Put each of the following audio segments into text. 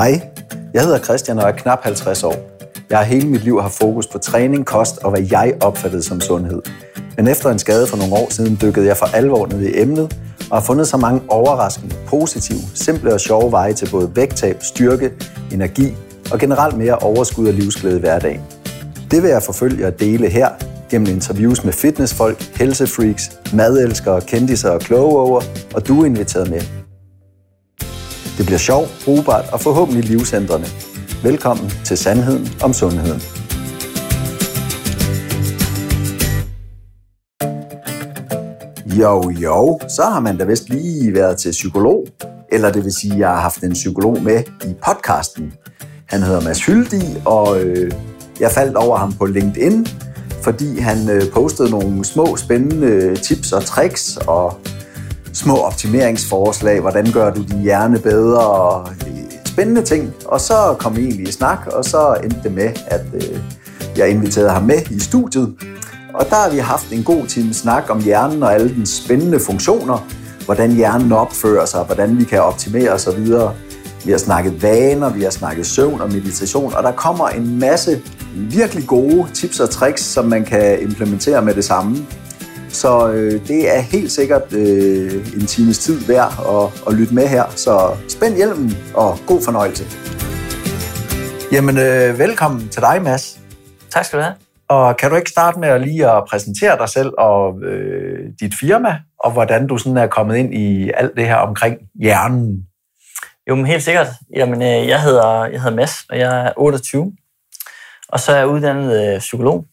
Hej, jeg hedder Christian og er knap 50 år. Jeg har hele mit liv haft fokus på træning, kost og hvad jeg opfattede som sundhed. Men efter en skade for nogle år siden dykkede jeg for alvor ned i emnet og har fundet så mange overraskende, positive, simple og sjove veje til både vægttab, styrke, energi og generelt mere overskud og livsglæde i hverdagen. Det vil jeg forfølge og dele her gennem interviews med fitnessfolk, helsefreaks, madelskere, kendiser og kloge og du er inviteret med. Det bliver sjovt, brugbart og forhåbentlig livsændrende. Velkommen til Sandheden om Sundheden. Jo, jo, så har man da vist lige været til psykolog. Eller det vil sige, at jeg har haft en psykolog med i podcasten. Han hedder Mads Hyldig, og øh, jeg faldt over ham på LinkedIn, fordi han øh, postede nogle små spændende tips og tricks og små optimeringsforslag. Hvordan gør du din hjerne bedre? Og spændende ting. Og så kom vi egentlig i snak, og så endte det med, at øh, jeg inviterede ham med i studiet. Og der har vi haft en god time snak om hjernen og alle dens spændende funktioner. Hvordan hjernen opfører sig, hvordan vi kan optimere osv. Vi har snakket vaner, vi har snakket søvn og meditation, og der kommer en masse virkelig gode tips og tricks, som man kan implementere med det samme. Så øh, det er helt sikkert øh, en times tid værd at, at lytte med her. Så spænd hjelmen og god fornøjelse. Jamen, øh, velkommen til dig, Mads. Tak skal du have. Og kan du ikke starte med at lige at præsentere dig selv og øh, dit firma, og hvordan du sådan er kommet ind i alt det her omkring hjernen? Jo, men helt sikkert. Jamen, øh, jeg hedder, jeg hedder Mads, og jeg er 28. Og så er jeg uddannet øh, psykolog.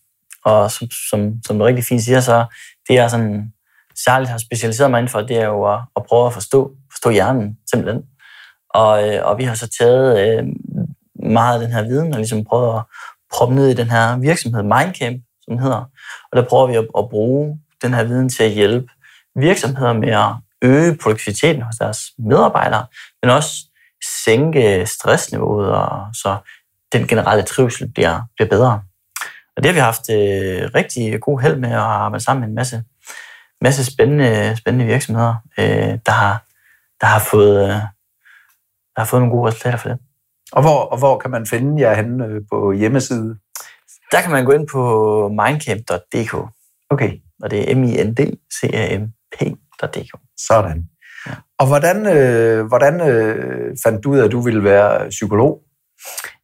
Og som, som, som du rigtig fint siger, så det jeg sådan særligt har specialiseret mig inden for, det er jo at, at prøve at forstå, forstå hjernen, simpelthen. Og, øh, og vi har så taget øh, meget af den her viden og ligesom prøvet at proppe ned i den her virksomhed, Mindcamp, som den hedder. Og der prøver vi at, at bruge den her viden til at hjælpe virksomheder med at øge produktiviteten hos deres medarbejdere, men også sænke stressniveauet, og så den generelle trivsel bliver, bliver bedre. Og det har vi haft øh, rigtig god held med at arbejde sammen med en masse, masse spændende, spændende virksomheder, øh, der, har, der, har fået, øh, der har fået nogle gode resultater for det. Og hvor, og hvor kan man finde jer henne øh, på hjemmeside? Der kan man gå ind på mindcamp.dk. Okay. Og det er m i n d c a m p.dk. Sådan. Ja. Og hvordan, øh, hvordan øh, fandt du ud af, at du ville være psykolog?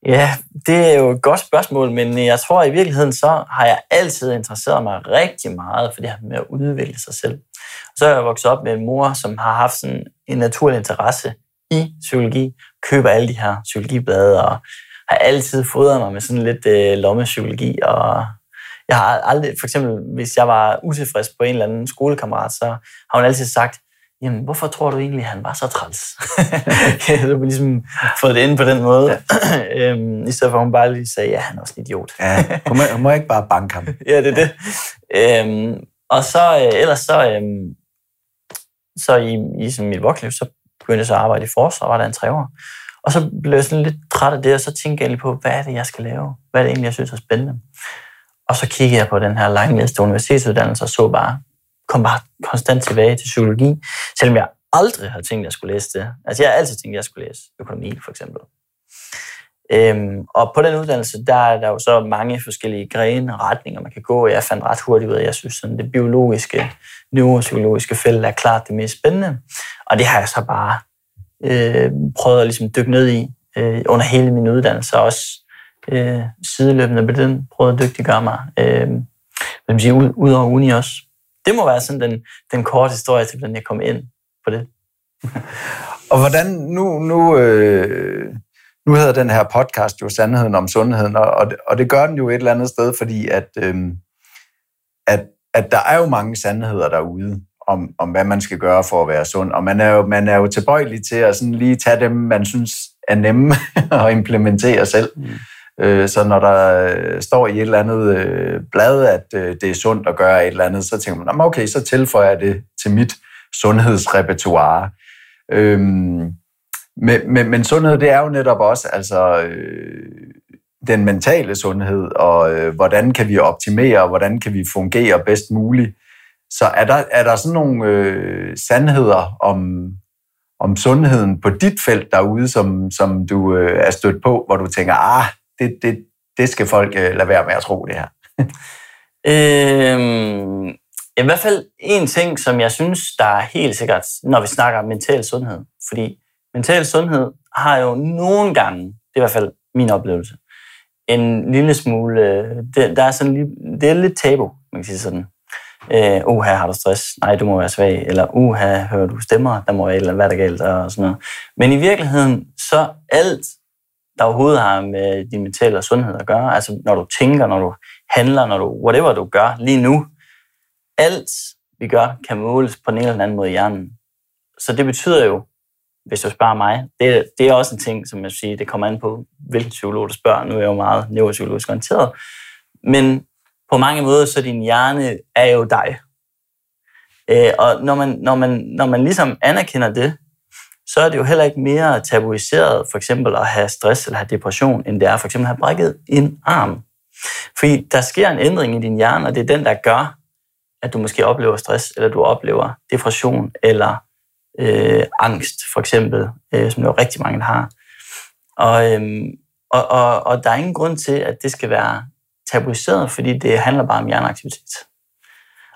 Ja, det er jo et godt spørgsmål, men jeg tror i virkeligheden, så har jeg altid interesseret mig rigtig meget for det her med at udvikle sig selv. Og så er jeg vokset op med en mor, som har haft sådan en naturlig interesse i psykologi, køber alle de her psykologiblade, og har altid fodret mig med sådan lidt øh, lommepsykologi, og jeg har aldrig, for eksempel, hvis jeg var utilfreds på en eller anden skolekammerat, så har hun altid sagt, jamen, hvorfor tror du egentlig, at han var så træls? du har ligesom fået det ind på den måde. Ja. øhm, I stedet for, at hun bare lige sagde, ja, han er også en idiot. ja, hun må, hun må ikke bare banke ham. ja, det er det. Øhm, og så, øh, ellers så, øhm, så i, i sådan mit voksenliv, så begyndte jeg så at arbejde i forsvar, var der en tre år. Og så blev jeg sådan lidt træt af det, og så tænkte jeg lige på, hvad er det, jeg skal lave? Hvad er det egentlig, jeg synes er spændende? Og så kiggede jeg på den her langnæste universitetsuddannelse og så bare, kom bare konstant tilbage til psykologi, selvom jeg aldrig har tænkt, at jeg skulle læse det. Altså jeg har altid tænkt, at jeg skulle læse økonomi, for eksempel. Øhm, og på den uddannelse, der er der jo så mange forskellige grene retninger, man kan gå. Jeg fandt ret hurtigt ud af, at jeg synes, sådan, det biologiske, neuropsykologiske felt er klart det mest spændende. Og det har jeg så bare øh, prøvet at ligesom dykke ned i øh, under hele min uddannelse, og også øh, sideløbende på den prøvet at dygtiggøre mig. Øh, vil sige, ud, ud over uni også. Det må være sådan den, den korte historie til, hvordan jeg kom ind på det. og hvordan, nu, nu, øh, nu hedder den her podcast jo Sandheden om Sundheden, og, og, det, og det gør den jo et eller andet sted, fordi at, øh, at, at der er jo mange sandheder derude om, om, hvad man skal gøre for at være sund, og man er jo, man er jo tilbøjelig til at sådan lige tage dem, man synes er nemme at implementere selv. Mm. Øh, så når der øh, står i et eller andet øh, blad, at øh, det er sundt at gøre et eller andet, så tænker man, okay, så tilføjer jeg det til mit sundhedsrepertoire. Øhm, men, men, men sundhed, det er jo netop også altså, øh, den mentale sundhed, og øh, hvordan kan vi optimere, og hvordan kan vi fungere bedst muligt. Så er der, er der sådan nogle øh, sandheder om, om sundheden på dit felt derude, som, som du øh, er stødt på, hvor du tænker, ah, det, det, det skal folk øh, lade være med at tro det her? øhm, I hvert fald en ting, som jeg synes, der er helt sikkert, når vi snakker om mental sundhed. Fordi mental sundhed har jo nogle gange, det er i hvert fald min oplevelse, en lille smule, øh, det, der er sådan, det er lidt tabu, man kan sige sådan. Øh, uha, har du stress? Nej, du må være svag. Eller uha, hører du stemmer? Der må være et eller andet, hvad der galt, og sådan noget. Men i virkeligheden, så alt, der overhovedet har med din mentale sundhed at gøre, altså når du tænker, når du handler, når du, whatever du gør lige nu, alt vi gør, kan måles på den ene eller anden måde i hjernen. Så det betyder jo, hvis du spørger mig, det, det er også en ting, som jeg siger, det kommer an på, hvilken psykolog du spørger. Nu er jeg jo meget neuropsykologisk orienteret. Men på mange måder, så din hjerne er jo dig. Øh, og når man, når, man, når man ligesom anerkender det, så er det jo heller ikke mere tabuiseret for eksempel at have stress eller have depression, end det er for eksempel at have brækket en arm. Fordi der sker en ændring i din hjerne, og det er den, der gør, at du måske oplever stress, eller du oplever depression, eller øh, angst, for eksempel, øh, som jo rigtig mange har. Og, øhm, og, og, og der er ingen grund til, at det skal være tabuiseret, fordi det handler bare om hjerneaktivitet.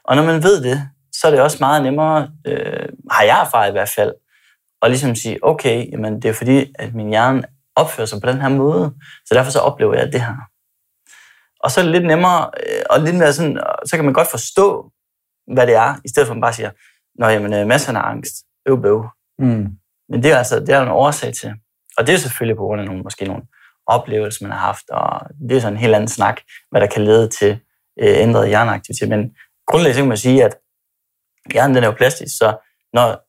Og når man ved det, så er det også meget nemmere, øh, har jeg erfaret i hvert fald, at ligesom sige, okay, jamen det er fordi, at min hjerne opfører sig på den her måde, så derfor så oplever jeg det her. Og så er det lidt nemmere, øh, og lidt mere sådan, så kan man godt forstå, hvad det er, i stedet for at man bare siger, Nå, jamen, øh, masserne af angst, øv, bøv. Mm. Men det er altså, det er en årsag til. Og det er selvfølgelig på grund af nogle, måske nogle oplevelser, man har haft, og det er sådan en helt anden snak, hvad der kan lede til øh, ændret hjerneaktivitet. Men grundlæggende kan man sige, at hjernen den er jo plastisk, så når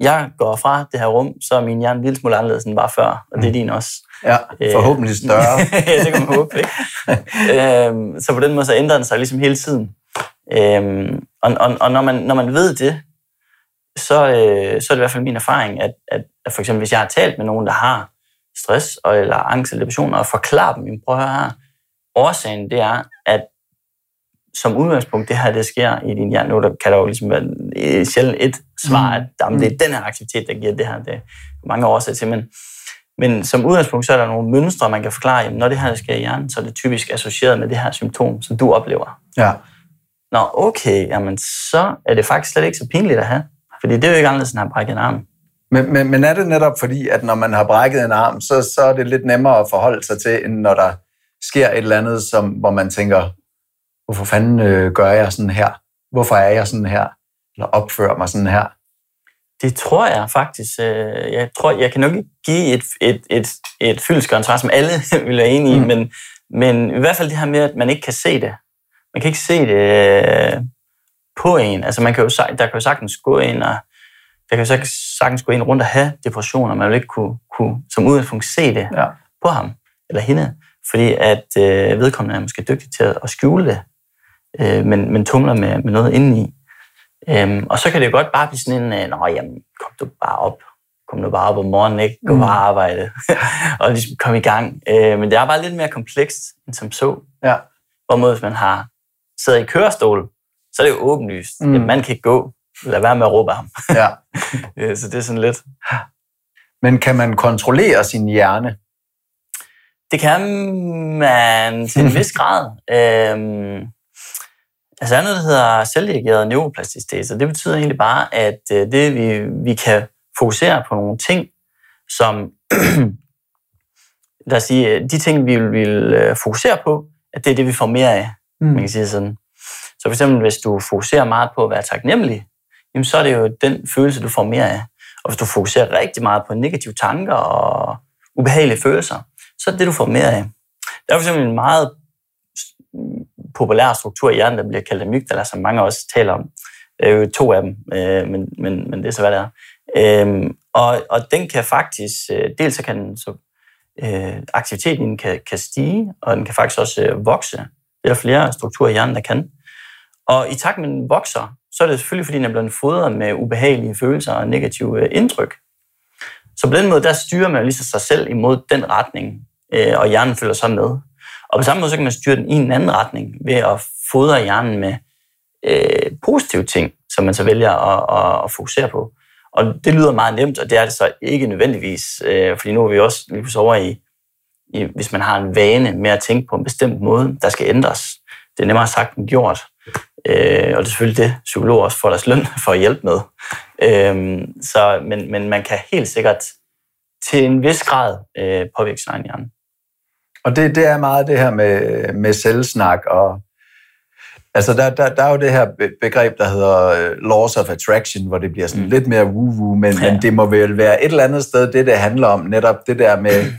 jeg går fra det her rum, så er min hjerne en lille smule anderledes end bare før, og det er mm. din også. Ja, forhåbentlig større. ja, det kan man håbe, ikke? øhm, så på den måde så ændrer den sig ligesom hele tiden. Øhm, og og, og når, man, når man ved det, så, øh, så er det i hvert fald min erfaring, at, at, at for eksempel hvis jeg har talt med nogen, der har stress og, eller angst eller depression, og forklare dem, prøv at høre her, årsagen det er, som udgangspunkt, det her det sker i din hjerne. Nu der kan der jo ligesom være sjældent et svar, at jamen, det er mm. den her aktivitet, der giver det her. Det er mange årsager til, men, men som udgangspunkt, så er der nogle mønstre, man kan forklare, jamen, når det her sker i hjernen, så er det typisk associeret med det her symptom, som du oplever. Ja. Nå, okay, jamen, så er det faktisk slet ikke så pinligt at have. Fordi det er jo ikke anderledes, end at have brækket en arm. Men, men, men er det netop fordi, at når man har brækket en arm, så, så er det lidt nemmere at forholde sig til, end når der sker et eller andet, som, hvor man tænker, hvorfor fanden øh, gør jeg sådan her? Hvorfor er jeg sådan her? Eller opfører mig sådan her? Det tror jeg faktisk. Øh, jeg tror, jeg kan nok ikke give et, et, et, et fyldskørende svar, som alle vil være enige i, mm. men, men i hvert fald det her med, at man ikke kan se det. Man kan ikke se det øh, på en. Altså man kan jo, der kan jo sagtens gå ind og der kan jo sagtens gå ind rundt og have depression, og man vil ikke kunne, kunne som udgangspunkt se det ja. på ham eller hende, fordi at øh, vedkommende er måske dygtig til at skjule det, øh, men, men tumler med, med noget indeni. Øhm, og så kan det jo godt bare blive sådan en, øh, nå jamen, kom du bare op, kom du bare op om morgenen, ikke? Gå mm. bare arbejde, og ligesom kom i gang. Øh, men det er bare lidt mere komplekst end som så. Ja. Hvorimod hvis man har siddet i kørestol, så er det jo åbenlyst. Mm. Jamen, man kan ikke gå. Lad være med at råbe ham. Ja. så det er sådan lidt. Men kan man kontrollere sin hjerne? Det kan man til en vis grad. Øhm, altså, der er noget, der hedder selvdirigeret neuroplasticitet, så det betyder egentlig bare, at øh, det, vi, vi kan fokusere på nogle ting, som lad os sige, de ting, vi vil, vil øh, fokusere på, at det er det, vi får mere af. Mm. Man kan sige sådan. Så for eksempel, hvis du fokuserer meget på at være taknemmelig, jamen så er det jo den følelse, du får mere af. Og hvis du fokuserer rigtig meget på negative tanker og ubehagelige følelser, så er det det, du får mere af. Der er for eksempel en meget populær struktur i hjernen, der bliver kaldt amygdala, som mange også taler om. Der er to af dem, øh, men, men, men det er så, hvad det er. Øh, og, og den kan faktisk, øh, dels så kan den, så, øh, aktiviteten kan, kan stige, og den kan faktisk også øh, vokse. Det er der flere strukturer i hjernen, der kan. Og i takt med, at den vokser, så er det selvfølgelig, fordi den er blevet fodret med ubehagelige følelser og negative øh, indtryk. Så på den måde, der styrer man lige sig selv imod den retning, øh, og hjernen følger så med. Og på samme måde, så kan man styre den i en anden retning, ved at fodre hjernen med øh, positive ting, som man så vælger at, at, at fokusere på. Og det lyder meget nemt, og det er det så ikke nødvendigvis, øh, fordi nu er vi også lige over i, i, hvis man har en vane med at tænke på en bestemt måde, der skal ændres. Det er nemmere sagt end gjort. Øh, og det er selvfølgelig det, psykologer også får deres løn for at hjælpe med. Øh, så, men, men man kan helt sikkert til en vis grad øh, påvirke sin egen hjerne. Og det, det er meget det her med, med selvsnak og Altså, der, der, der er jo det her begreb, der hedder uh, laws of attraction, hvor det bliver sådan mm. lidt mere woo-woo, men, ja. men det må vel være et eller andet sted, det det handler om, netop det der med,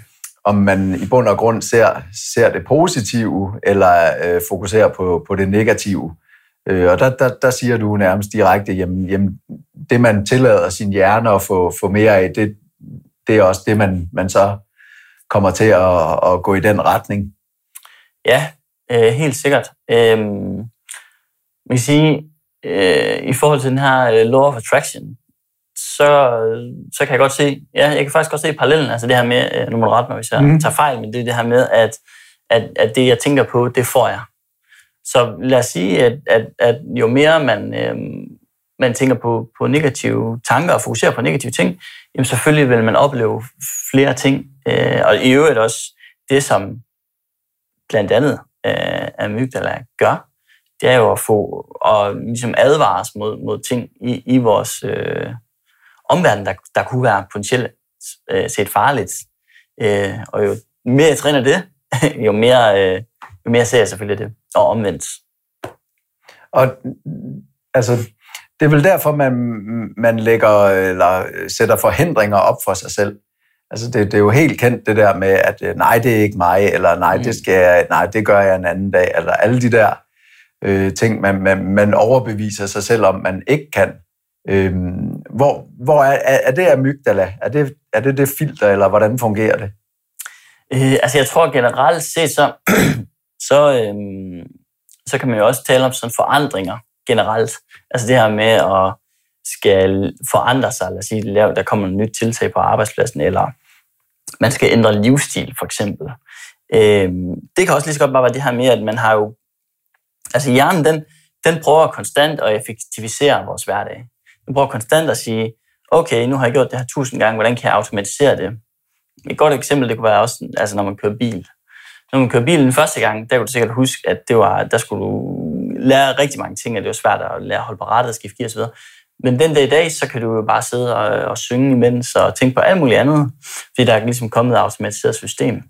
om man i bund og grund ser, ser det positive, eller uh, fokuserer på, på det negative. Uh, og der, der, der siger du nærmest direkte, jamen, jamen det man tillader sin hjerne at få, få mere af, det, det er også det, man, man så kommer til at, at gå i den retning. Ja, øh, helt sikkert. Øh, man kan sige, øh, i forhold til den her øh, law of attraction, så, så kan jeg godt se, ja, jeg kan faktisk godt se parallellen, altså det her med, øh, nu må du rette mig, hvis jeg mm. tager fejl, men det er det her med, at, at, at det, jeg tænker på, det får jeg. Så lad os sige, at, at, at jo mere man, øh, man tænker på, på negative tanker og fokuserer på negative ting, jamen selvfølgelig vil man opleve flere ting. Øh, og i øvrigt også det, som blandt andet øh, amygdala gør, det er jo at få og ligesom advares mod, mod ting i, i vores øh, omverden, der, der kunne være potentielt øh, set farligt. Øh, og jo mere jeg træner det, jo mere, øh, jo mere ser jeg selvfølgelig det, og omvendt. Og altså, det er vel derfor, man, man lægger, eller sætter forhindringer op for sig selv. Altså det, det er jo helt kendt det der med, at øh, nej, det er ikke mig, eller nej, det mm. skal jeg, nej, det gør jeg en anden dag, eller alle de der øh, ting, man, man, man overbeviser sig selv om, man ikke kan. Øh, hvor hvor er, er det amygdala? Er det, er det det filter, eller hvordan fungerer det? Øh, altså jeg tror generelt set, så, så, øh, så kan man jo også tale om sådan forandringer generelt. Altså det her med at skal forandre sig, lad os sige, der kommer et nyt tiltag på arbejdspladsen, eller man skal ændre livsstil for eksempel. Øh, det kan også lige så godt bare være det her med, at man har jo Altså hjernen, den, den prøver konstant at effektivisere vores hverdag. Den prøver konstant at sige, okay, nu har jeg gjort det her tusind gange, hvordan kan jeg automatisere det? Et godt eksempel, det kunne være også, altså når man kører bil. Når man kører bilen første gang, der kunne du sikkert huske, at det var, der skulle du lære rigtig mange ting, og det var svært at lære at holde på rettet, skifte gear osv. Men den dag i dag, så kan du jo bare sidde og, og synge imens og tænke på alt muligt andet, fordi der er ligesom kommet et automatiseret system.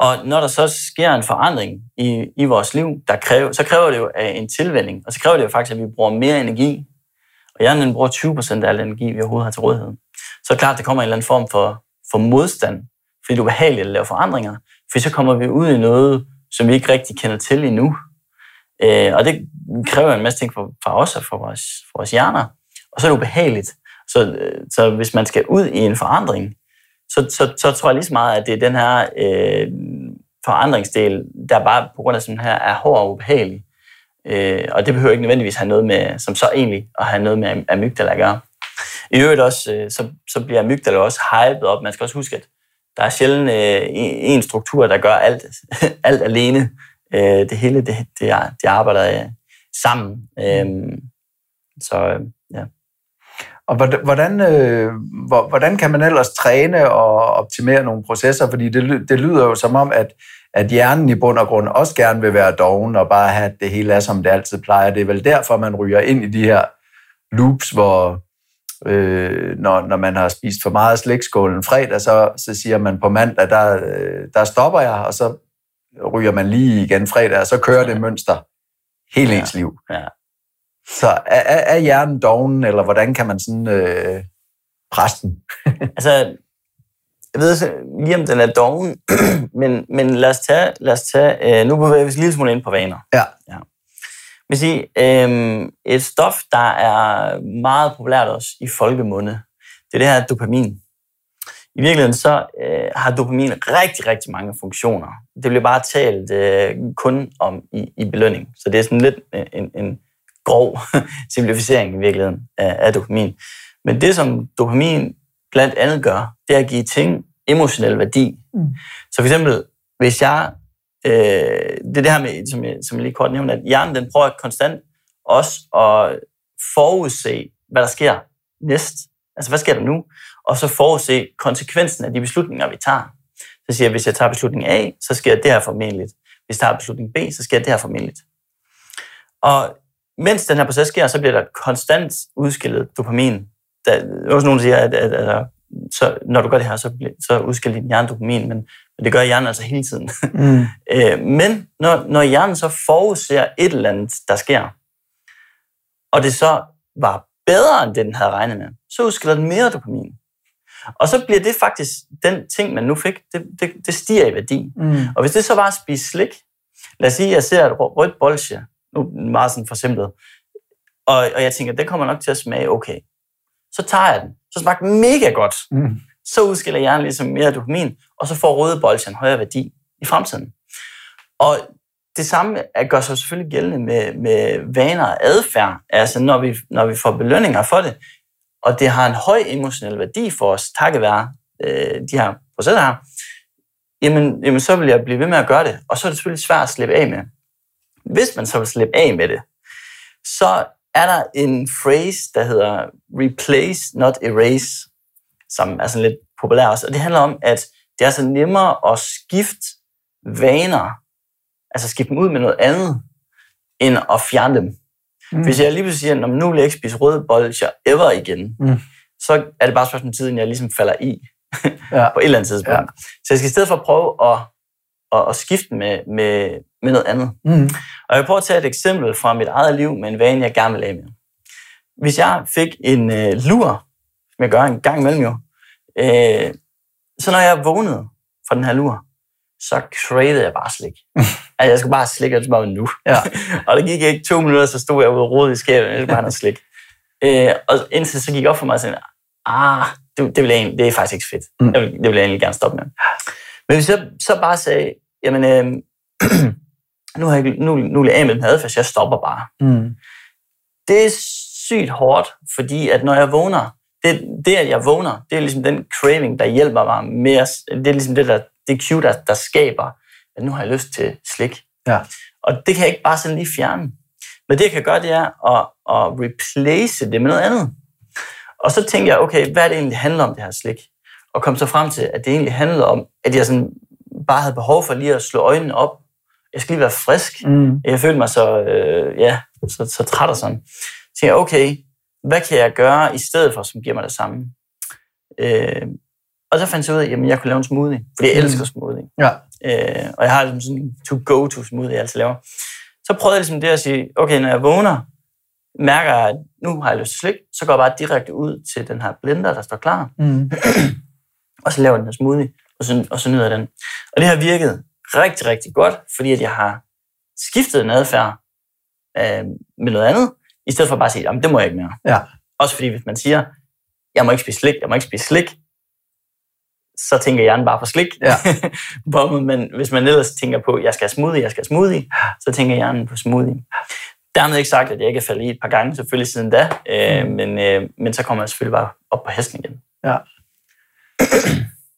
Og når der så sker en forandring i, i vores liv, der kræver, så kræver det jo en tilvænding, og så kræver det jo faktisk, at vi bruger mere energi. Og hjernen bruger 20% af al energi, vi overhovedet har til rådighed. Så er det klart, at der kommer en eller anden form for, for modstand, fordi det er ubehageligt at lave forandringer. For så kommer vi ud i noget, som vi ikke rigtig kender til endnu. Øh, og det kræver en masse ting fra, fra os og fra vores, fra vores hjerner. Og så er det ubehageligt. Så, så hvis man skal ud i en forandring, så, så, så tror jeg lige så meget, at det er den her øh, forandringsdel, der bare på grund af sådan her er hård og ubehagelig. Øh, og det behøver ikke nødvendigvis have noget med, som så egentlig, at have noget med amygdala at gøre. I øvrigt også, øh, så, så bliver amygdala også hypet op. Man skal også huske, at der er sjældent øh, en struktur, der gør alt, alt alene. Øh, det hele, det, det, det arbejder øh, sammen. Øh, så øh, ja. Og hvordan, øh, hvordan kan man ellers træne og optimere nogle processer? Fordi det, det lyder jo som om, at, at hjernen i bund og grund også gerne vil være doven og bare have, at det hele er, som det altid plejer. Det er vel derfor, man ryger ind i de her loops, hvor øh, når, når man har spist for meget slægtskålen fredag, så, så siger man på mandag, der, øh, der stopper jeg, og så ryger man lige igen fredag, og så kører det mønster hele ens liv. Ja. Så er, er hjernen doven, eller hvordan kan man sådan øh, presse den? altså, jeg ved lige om den er doven, men, men lad os tage, lad os tage øh, nu bevæger vi os lille smule ind på vaner. Ja. ja. vil sige, øh, et stof, der er meget populært også i folkemunde, det er det her dopamin. I virkeligheden så øh, har dopamin rigtig, rigtig mange funktioner. Det bliver bare talt øh, kun om i, i belønning. Så det er sådan lidt en, en grov simplificering i virkeligheden af, af dopamin. Men det, som dopamin blandt andet gør, det er at give ting emotionel værdi. Mm. Så for eksempel, hvis jeg... Øh, det er det her med, som jeg, som jeg lige kort nævnte, at hjernen den prøver konstant også at forudse, hvad der sker næst. Altså, hvad sker der nu? Og så forudse konsekvensen af de beslutninger, vi tager. Så siger jeg, hvis jeg tager beslutning A, så sker det her formentlig. Hvis jeg tager beslutning B, så sker det her formentlig. Og mens den her proces sker, så bliver der konstant udskillet dopamin. Der er også nogen, der siger, at, at, at, at så, når du gør det her, så, så udskiller din hjerne dopamin, men, men det gør hjernen altså hele tiden. Mm. øh, men når, når hjernen så forudser et eller andet, der sker, og det så var bedre end det, den havde regnet med, så udskiller den mere dopamin. Og så bliver det faktisk den ting, man nu fik, det, det, det stiger i værdi. Mm. Og hvis det så var at spise slik, lad os sige, at jeg ser et rødt bolsje, nu meget sådan for simpelt, og, og jeg tænker, det kommer nok til at smage okay. Så tager jeg den. Så smager den mega godt. Mm. Så udskiller hjernen ligesom mere dopamin, og så får røde bolsje en højere værdi i fremtiden. Og det samme gør sig selvfølgelig gældende med, med vaner og adfærd. Altså når vi, når vi får belønninger for det, og det har en høj emotionel værdi for os, takket være øh, de her processer her, jamen, jamen så vil jeg blive ved med at gøre det. Og så er det selvfølgelig svært at slippe af med. Hvis man så vil slippe af med det, så er der en phrase, der hedder replace, not erase, som er sådan lidt populær også. Og det handler om, at det er så nemmere at skifte vaner, altså skifte dem ud med noget andet, end at fjerne dem. Mm. Hvis jeg lige pludselig siger, at nu vil jeg ikke spise røde bolcher ever igen, mm. så er det bare spørgsmål om tiden, jeg ligesom falder i ja. på et eller andet tidspunkt. Ja. Så jeg skal i stedet for prøve at, at, at skifte med, med, med noget andet. Mm. Og jeg vil prøve at tage et eksempel fra mit eget liv med en vane, jeg gerne vil af med. Hvis jeg fik en øh, lur, som jeg gør en gang imellem jo, øh, så når jeg vågnede fra den her lur, så cravede jeg bare slik. altså, jeg skulle bare slikke, og det bare nu. Ja. og det gik ikke to minutter, så stod jeg ude og rode i skabet, og jeg skulle bare have slik. Øh, og indtil så gik op for mig sådan, ah, det, det, vil jeg egentlig, det er faktisk ikke fedt. Mm. Det, vil, det vil jeg egentlig gerne stoppe med. Men hvis jeg så bare sagde, jamen, øh, nu, har jeg, nu, nu vil jeg af med den adfærd, så jeg stopper bare. Mm. Det er sygt hårdt, fordi at når jeg vågner, det, det, at jeg vågner, det er ligesom den craving, der hjælper mig med, det er ligesom det, der, det cue, der, der skaber, at nu har jeg lyst til slik. Ja. Og det kan jeg ikke bare sådan lige fjerne. Men det, jeg kan gøre, det er at, at replace det med noget andet. Og så tænker jeg, okay, hvad er det egentlig handler om, det her slik? Og kom så frem til, at det egentlig handlede om, at jeg sådan bare havde behov for lige at slå øjnene op. Jeg skal lige være frisk. Mm. Jeg følte mig så, øh, ja, så, så træt og sådan. Så tænkte jeg, okay, hvad kan jeg gøre i stedet for, som giver mig det samme? Øh, og så fandt jeg ud af, at jeg kunne lave en smoothie, fordi jeg mm. elsker smoothie. Ja. Øh, og jeg har ligesom sådan en to-go-to smoothie, jeg altid laver. Så prøvede jeg ligesom det at sige, okay, når jeg vågner, mærker jeg, at nu har jeg lyst til slik, så går jeg bare direkte ud til den her blender, der står klar. Mm. og så laver jeg den her smoothie, og så, og så nyder jeg den. Og det har virket rigtig, rigtig godt, fordi at jeg har skiftet en adfærd øh, med noget andet, i stedet for bare at sige, jamen det må jeg ikke mere. Ja. Også fordi hvis man siger, jeg må ikke spise slik, jeg må ikke spise slik, så tænker hjernen bare på slik. Ja. Men hvis man ellers tænker på, jeg skal have smoothie, jeg skal have smoothie, så tænker hjernen på smoothie. Dermed ikke sagt, at jeg ikke er faldet i et par gange, selvfølgelig siden da, øh, mm. men, øh, men så kommer jeg selvfølgelig bare op på hesten igen. Ja.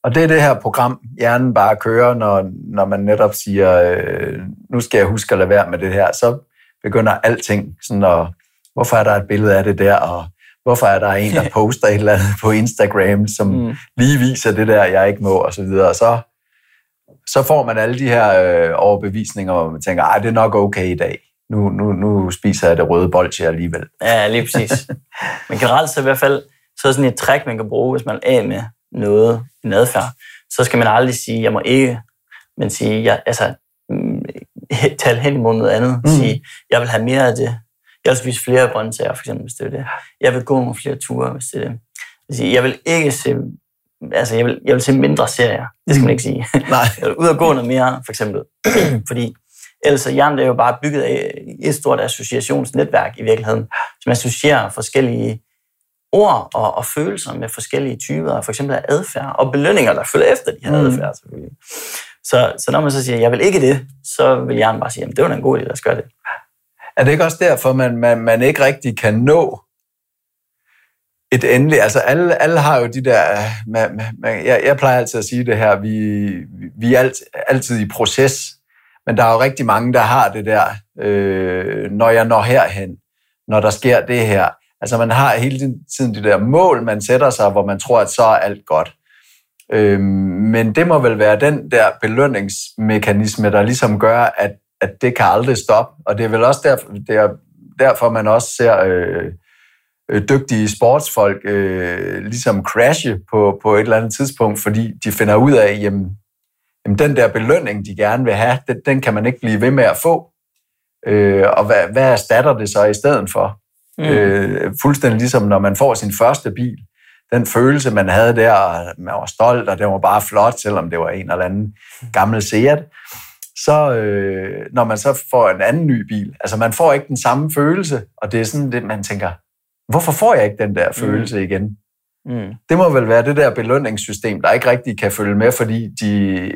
Og det er det her program, hjernen bare kører, når, når man netop siger, øh, nu skal jeg huske at lade være med det her, så begynder alting sådan at, hvorfor er der et billede af det der, og hvorfor er der en, der poster et eller andet på Instagram, som mm. lige viser det der, jeg ikke må, og så videre. Og så, så får man alle de her øh, overbevisninger, hvor man tænker, ej, det er nok okay i dag. Nu, nu, nu spiser jeg det røde bolsje alligevel. Ja, lige præcis. Men generelt så i hvert fald, så er sådan et træk, man kan bruge, hvis man er af med noget, en adfærd, så skal man aldrig sige, jeg må ikke, men sige, jeg, altså, mm, tal hen imod noget andet. Mm. Sige, jeg vil have mere af det. Jeg vil spise flere grøntsager, for eksempel, hvis det er det. Jeg vil gå nogle flere ture, hvis det er det. Jeg vil ikke se, altså jeg vil, jeg vil se mindre serier. Det skal man ikke sige. Nej. Jeg vil ud og gå noget mere, for eksempel. Fordi ellers er hjernen er jo bare bygget af et stort associationsnetværk i virkeligheden, som associerer forskellige ord og, og følelser med forskellige typer, for eksempel af adfærd, og belønninger, der følger efter de her mm. adfærd, selvfølgelig. Så, så når man så siger, jeg vil ikke det, så vil hjernen bare sige, jamen det var en god idé, lad os gøre det. Er det ikke også derfor, man, man, man ikke rigtig kan nå et endeligt, altså alle, alle har jo de der, man, man, jeg, jeg plejer altid at sige det her, vi, vi er alt, altid i proces, men der er jo rigtig mange, der har det der, øh, når jeg når herhen, når der sker det her, Altså man har hele tiden de der mål, man sætter sig, hvor man tror, at så er alt godt. Øhm, men det må vel være den der belønningsmekanisme, der ligesom gør, at, at det kan aldrig stoppe. Og det er vel også derfor, det er derfor man også ser øh, øh, dygtige sportsfolk øh, ligesom crashe på, på et eller andet tidspunkt, fordi de finder ud af, jamen, jamen den der belønning, de gerne vil have, den, den kan man ikke blive ved med at få. Øh, og hvad, hvad erstatter det så i stedet for? Mm. Øh, fuldstændig ligesom når man får sin første bil. Den følelse, man havde der, man var stolt, og det var bare flot, selvom det var en eller anden gammel Seat. Så øh, når man så får en anden ny bil, altså man får ikke den samme følelse, og det er sådan det, man tænker, hvorfor får jeg ikke den der følelse mm. igen? Mm. Det må vel være det der belønningssystem, der ikke rigtig kan følge med, fordi de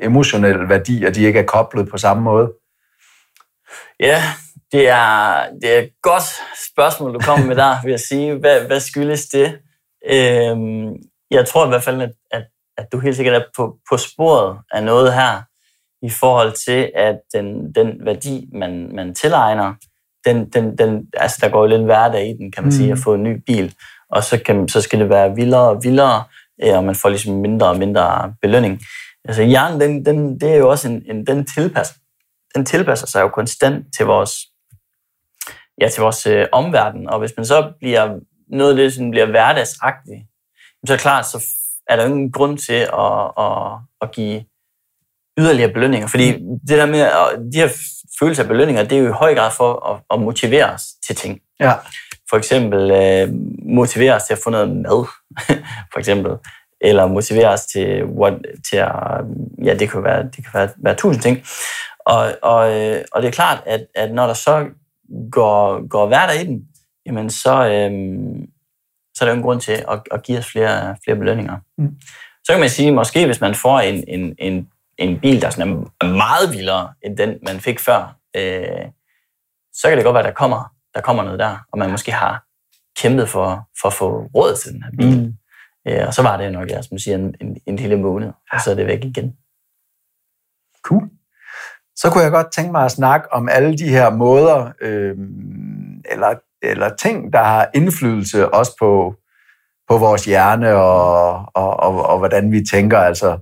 emotionelle værdier, de ikke er koblet på samme måde. Ja, det er, det er et godt spørgsmål, du kommer med der, vil jeg sige. Hvad, hvad skyldes det? Øhm, jeg tror i hvert fald, at, at, at du helt sikkert er på, på sporet af noget her, i forhold til, at den, den værdi, man, man tilegner, den, den, den, altså der går jo lidt hverdag i den, kan man mm. sige, at få en ny bil. Og så, kan, så skal det være vildere og vildere, øh, og man får ligesom mindre og mindre belønning. Altså hjernen, den, den, det er jo også en, en den tilpasser, den tilpasser sig jo konstant til vores, ja, til vores øh, omverden. Og hvis man så bliver noget af det sådan bliver hverdagsagtigt, så er klart, så er der ingen grund til at, at, at give yderligere belønninger. Fordi det der med, de her følelser af belønninger, det er jo i høj grad for at, at motivere os til ting. Ja. For eksempel øh, motivere os til at få noget mad, for eksempel. Eller motivere os til, what, til at, ja, det kan være, det kan være, være tusind ting. Og, og, øh, og det er klart, at, at når der så går, går hverdag i den, jamen så, øhm, så er der jo en grund til at, at give os flere, flere belønninger. Mm. Så kan man sige, måske hvis man får en, en, en, en bil, der sådan er meget vildere end den, man fik før, øh, så kan det godt være, der kommer, der kommer noget der, og man måske har kæmpet for, for at få råd til den her bil. Mm. Øh, og så var det nok, ja, som siger, en, en, en lille måned, og så er det væk igen. Cool. Så kunne jeg godt tænke mig at snakke om alle de her måder, øh, eller eller ting, der har indflydelse også på, på vores hjerne og, og, og, og hvordan vi tænker. Altså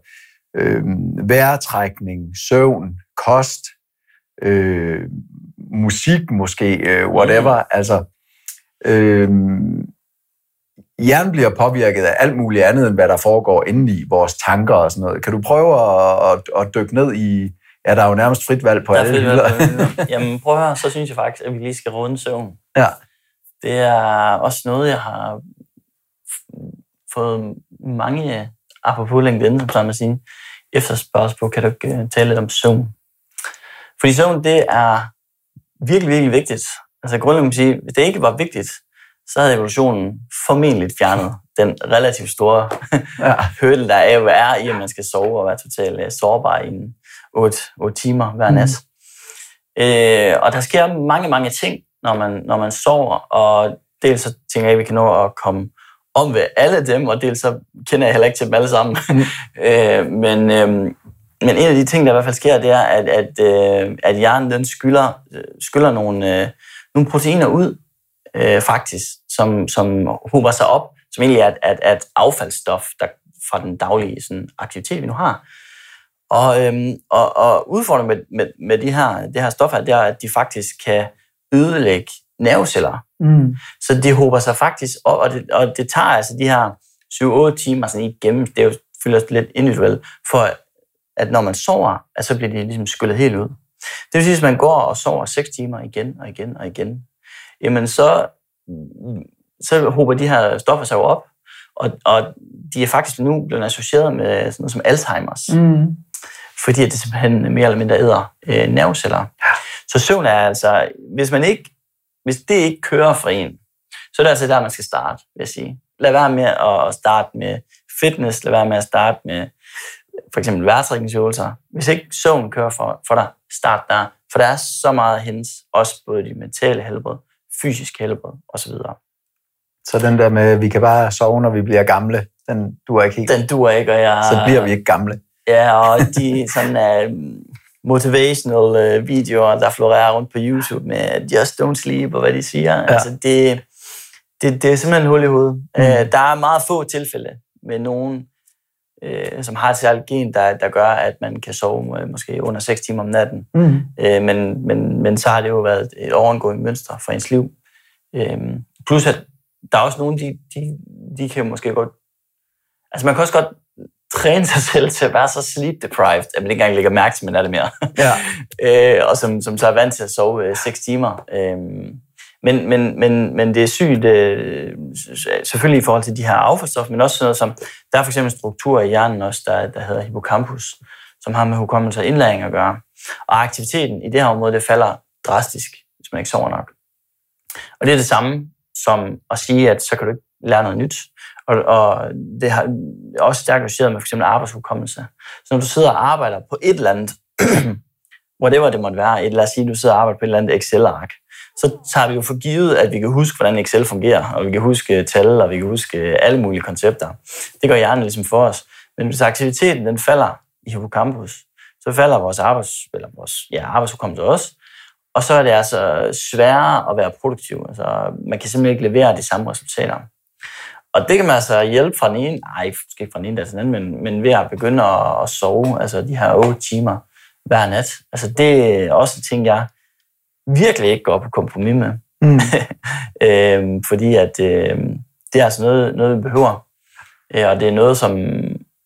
øh, vejrtrækning, søvn, kost, øh, musik måske, øh, whatever. Mm. Altså, øh, hjernen bliver påvirket af alt muligt andet, end hvad der foregår inde i vores tanker og sådan noget. Kan du prøve at, at, at dykke ned i, ja, der er jo nærmest frit valg på der alle hylder. Jamen prøv at høre, så synes jeg faktisk, at vi lige skal runde søvn. Ja. Det er også noget, jeg har fået mange, apropos LinkedIn, som man sige, efterspørgsel på, kan du ikke øh, tale lidt om søvn? Fordi søvn, det er virkelig, virkelig vigtigt. Altså grundlæggende kan sige, hvis det ikke var vigtigt, så havde evolutionen formentlig fjernet den relativt store ja. hurdle, der er, er i, at man skal sove og være totalt øh, sårbar i 8, 8 timer hver nat. Mm. Øh, og der sker mange, mange ting, når man, når man sover, og dels så tænker jeg, at vi kan nå at komme om ved alle dem, og dels så kender jeg heller ikke til dem alle sammen. Mm. øh, men, øh, men en af de ting, der i hvert fald sker, det er, at, at, øh, at hjernen den skylder, skylder nogle, øh, nogle proteiner ud, øh, faktisk, som, som hober sig op, som egentlig er et, et, et affaldsstof der, fra den daglige sådan, aktivitet, vi nu har. Og, øhm, og, og udfordringen med, med, med de her, det her stof her, det er, at de faktisk kan ødelægge nerveceller. Mm. Så det håber sig faktisk op, og det, og det tager altså de her 7-8 timer sådan igennem, det er jo føles lidt individuelt, for at når man sover, at så bliver det ligesom skyllet helt ud. Det vil sige, at hvis man går og sover 6 timer igen og igen og igen, jamen så, så håber de her stoffer sig jo op, og, og de er faktisk nu blevet associeret med sådan noget som Alzheimer's. Mm. Fordi det simpelthen mere eller mindre æder øh, nerveceller. Ja. Så søvn er altså, hvis man ikke, hvis det ikke kører for en, så er det altså der, man skal starte, vil jeg sige. Lad være med at starte med fitness, lad være med at starte med for eksempel vejrtrækningsøvelser. Hvis ikke søvn kører for, for dig, start der. For der er så meget hens, også både de mentale helbred, fysisk helbred osv. Så den der med, at vi kan bare sove, når vi bliver gamle, den duer ikke helt? Den duer ikke, og jeg... Så bliver vi ikke gamle. Ja, og de sådan, uh, motivational uh, videoer, der florerer rundt på YouTube med just don't sleep, og hvad de siger. Ja. Altså det, det, det er simpelthen hul i hovedet. Mm. Øh, der er meget få tilfælde med nogen, øh, som har et særligt gen, der, der gør, at man kan sove øh, måske under 6 timer om natten. Mm. Øh, men, men, men så har det jo været et overgående mønster for ens liv. Øh, plus at der er også nogen, de, de, de kan måske godt... Altså man kan også godt træne sig selv til at være så sleep deprived, at man ikke engang lægger mærke til, at man er det mere. Ja. øh, og som, som så er vant til at sove øh, 6 timer. Øh, men, men, men, men det er sygt, øh, selvfølgelig i forhold til de her affaldsstoffer, men også sådan noget som, der er for eksempel strukturer i hjernen også, der, der hedder hippocampus, som har med hukommelse og indlæring at gøre. Og aktiviteten i det her område, det falder drastisk, hvis man ikke sover nok. Og det er det samme som at sige, at så kan du ikke lære noget nyt. Og, og det har også stærkt associeret med for eksempel arbejdshukommelse. Så når du sidder og arbejder på et eller andet, whatever det måtte være, et, lad os sige, at du sidder og arbejder på et eller andet Excel-ark, så tager vi jo for givet, at vi kan huske, hvordan Excel fungerer, og vi kan huske øh, tal, og vi kan huske øh, alle mulige koncepter. Det gør hjernen ligesom for os. Men hvis aktiviteten den falder i hippocampus, så falder vores, arbejds, eller vores ja, arbejdshukommelse også, og så er det altså sværere at være produktiv. Altså, man kan simpelthen ikke levere de samme resultater. Og det kan man altså hjælpe fra den ene, nej, måske ikke fra den ene dag til den anden, men, men ved at begynde at, at sove, altså de her 8 timer hver nat. Altså det er også ting, jeg virkelig ikke går på kompromis med. Mm. øhm, fordi at øh, det er altså noget, noget vi behøver. Øh, og det er noget, som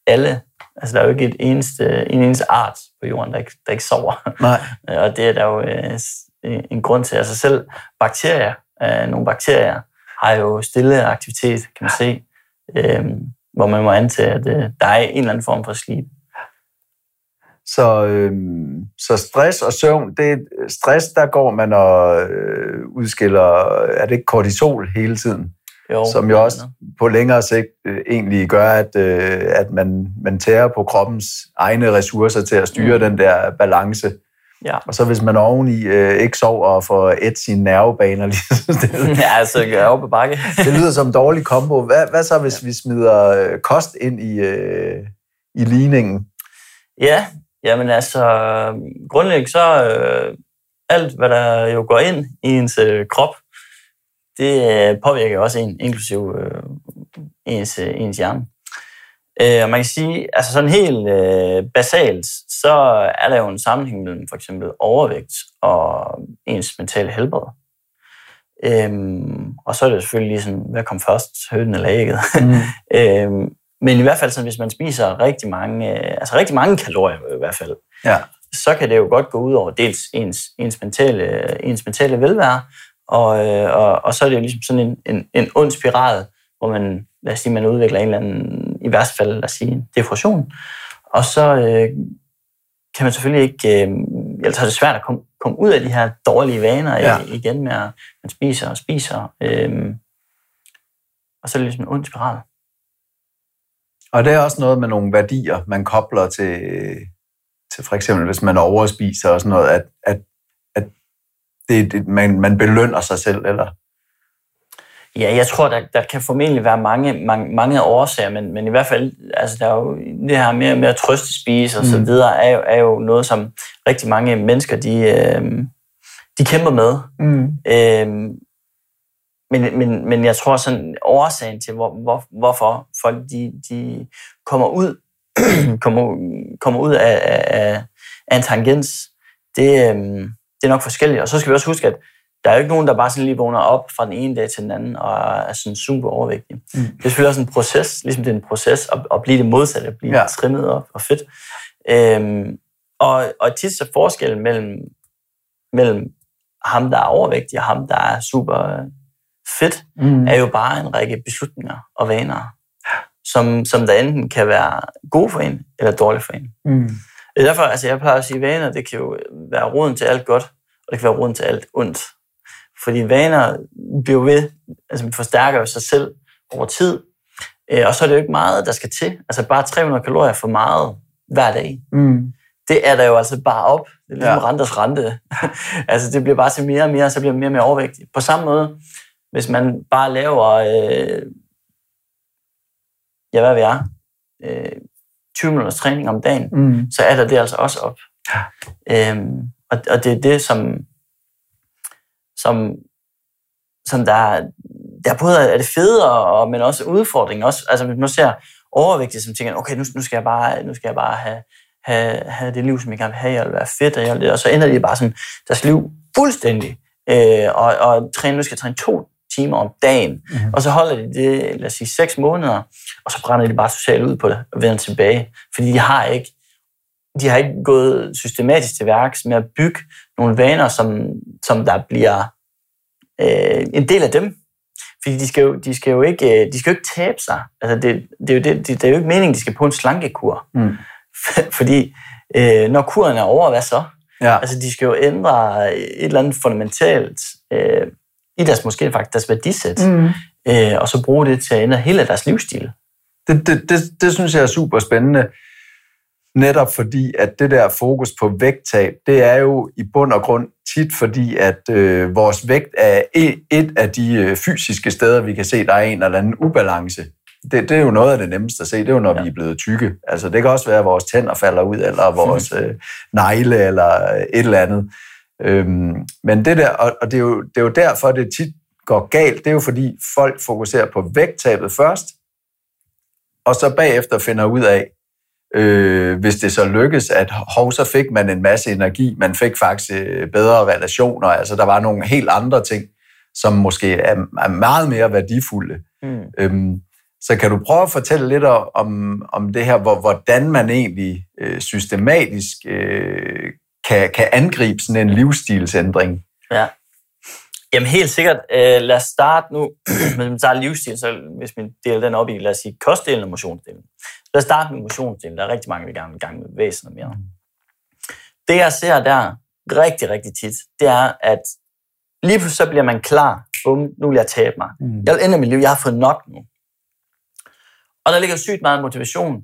alle, altså der er jo ikke et eneste, en eneste art på jorden, der ikke, der ikke sover. Nej. og det er der jo øh, en grund til. Altså selv bakterier, øh, nogle bakterier, har jo stille aktivitet, kan man se, øh, hvor man må antage, at øh, der er en eller anden form for sleep. Så, øh, så stress og søvn, det stress, der går man og øh, udskiller, er det ikke kortisol hele tiden? Jo, som jo også på længere sigt øh, egentlig gør, at, øh, at man, man tærer på kroppens egne ressourcer til at styre mm. den der balance. Ja. Og så hvis man oveni øh, ikke sover og får et sine nervebaner lige det, Ja, altså jeg op på bakke. det lyder som en dårlig kombo. Hvad, hvad så, hvis ja. vi smider øh, kost ind i, øh, i ligningen? Ja, jamen altså, grundlæggende så øh, alt, hvad der jo går ind i ens øh, krop, det øh, påvirker også en, inklusiv øh, ens, øh, ens hjerne. Øh, og man kan sige, altså sådan helt øh, basalt, så er der jo en sammenhæng mellem for eksempel overvægt og ens mentale helbred. Øhm, og så er det selvfølgelig sådan, hvad kom først, høden eller ægget? Mm. øhm, men i hvert fald, så hvis man spiser rigtig mange, øh, altså rigtig mange kalorier i hvert fald, ja. så kan det jo godt gå ud over dels ens, ens, mentale, ens mentale velvære, og, øh, og, og så er det jo ligesom sådan en, en, en ond spiral, hvor man, lad os sige, man udvikler en eller anden, i værste fald, lad os sige, depression. Og så øh, kan man selvfølgelig ikke, øh, ellers er det svært at komme, komme ud af de her dårlige vaner ja. igen med, at man spiser og spiser. Øh, og så er det ligesom en ond spiral. Og det er også noget med nogle værdier, man kobler til, til for eksempel, hvis man overspiser og sådan noget, at, at, at det, det, man, man belønner sig selv, eller? Ja, jeg tror, der, der kan formentlig være mange, mange, mange årsager, men, men i hvert fald, altså der er jo det her med, med at trøste spise og så mm. videre, er jo, er jo noget, som rigtig mange mennesker, de, øh, de kæmper med. Mm. Øh, men, men, men jeg tror sådan, årsagen til, hvor, hvor, hvorfor folk de, de kommer ud, kommer, kommer ud af, af, af en tangens, det, øhm, det er nok forskelligt. Og så skal vi også huske, at der er jo ikke nogen, der bare sådan lige vågner op fra den ene dag til den anden og er sådan super overvægtig. Mm. Det er selvfølgelig også en proces, ligesom det er en proces at, at blive det modsatte, at blive ja. trimmet op og fedt. Øhm, og, og tit så forskellen mellem, mellem ham, der er overvægtig, og ham, der er super fedt, mm. er jo bare en række beslutninger og vaner, som, som der enten kan være gode for en, eller dårlige for en. Mm. Derfor, altså jeg plejer at sige, at vaner, det kan jo være roden til alt godt, og det kan være roden til alt ondt. Fordi vaner bliver ved, altså forstærker jo sig selv over tid, øh, og så er det jo ikke meget, der skal til. Altså bare 300 kalorier for meget hver dag. Mm. Det er der jo altså bare op. Det er ligesom ja. renters rente. altså det bliver bare til mere og mere, så bliver man mere og mere overvægtig. På samme måde, hvis man bare laver, øh, ja, hvad ved jeg, øh, 20 minutters træning om dagen, mm. så er der det altså også op. Ja. Øhm, og, og det er det, som, som som der, der både er det fede, og, men også udfordringen. Også, altså, hvis man ser overvægtige, som tænker, okay, nu, nu, skal jeg bare, nu skal jeg bare have, have, have det liv, som jeg gerne vil have, jeg vil være fedt, og, jeg vil, og så ender de bare sådan deres liv fuldstændig. Øh, og, og træne, nu skal jeg træne to timer om dagen, mm-hmm. og så holder de det, lad os sige, seks måneder, og så brænder de bare socialt ud på det og vender tilbage. Fordi de har ikke, de har ikke gået systematisk til værks med at bygge nogle vaner, som, som der bliver øh, en del af dem. Fordi de skal jo, de skal jo, ikke, de skal jo ikke tabe sig. Altså det, det, er jo det, det, det er jo ikke meningen, de skal på en slankekur. Mm. Fordi øh, når kuren er over, hvad så? Ja. Altså de skal jo ændre et eller andet fundamentalt øh, i deres måske faktisk deres værdisæt, mm. øh, og så bruge det til at ændre hele deres livsstil. Det, det, det, det synes jeg er super spændende, netop fordi, at det der fokus på vægttab, det er jo i bund og grund tit fordi, at øh, vores vægt er et, et af de øh, fysiske steder, vi kan se, der er en eller anden ubalance. Det, det er jo noget af det nemmeste at se, det er jo, når ja. vi er blevet tykke. Altså, det kan også være, at vores tænder falder ud, eller vores øh, negle, eller et eller andet. Øhm, men det der, og, og det, er jo, det er jo derfor, det tit går galt, det er jo fordi folk fokuserer på vægttabet først, og så bagefter finder ud af, øh, hvis det så lykkes, at hov, så fik man en masse energi, man fik faktisk øh, bedre relationer, altså der var nogle helt andre ting, som måske er, er meget mere værdifulde. Mm. Øhm, så kan du prøve at fortælle lidt om, om det her, hvor, hvordan man egentlig øh, systematisk øh, kan, kan angribe sådan en livsstilsændring? Ja. Jamen helt sikkert. Øh, lad os starte nu, hvis vi tager livsstil, så hvis vi deler den op i, lad os sige, kostdelen og motionsdelen. Lad os starte med motionsdelen. Der er rigtig mange, der gerne vil gang med væsenet mere. Det jeg ser der rigtig, rigtig tit, det er, at lige pludselig så bliver man klar. Bum, nu vil jeg tabe mig. Mm. Jeg vil ændre mit liv. Jeg har fået nok nu. Og der ligger sygt meget motivation.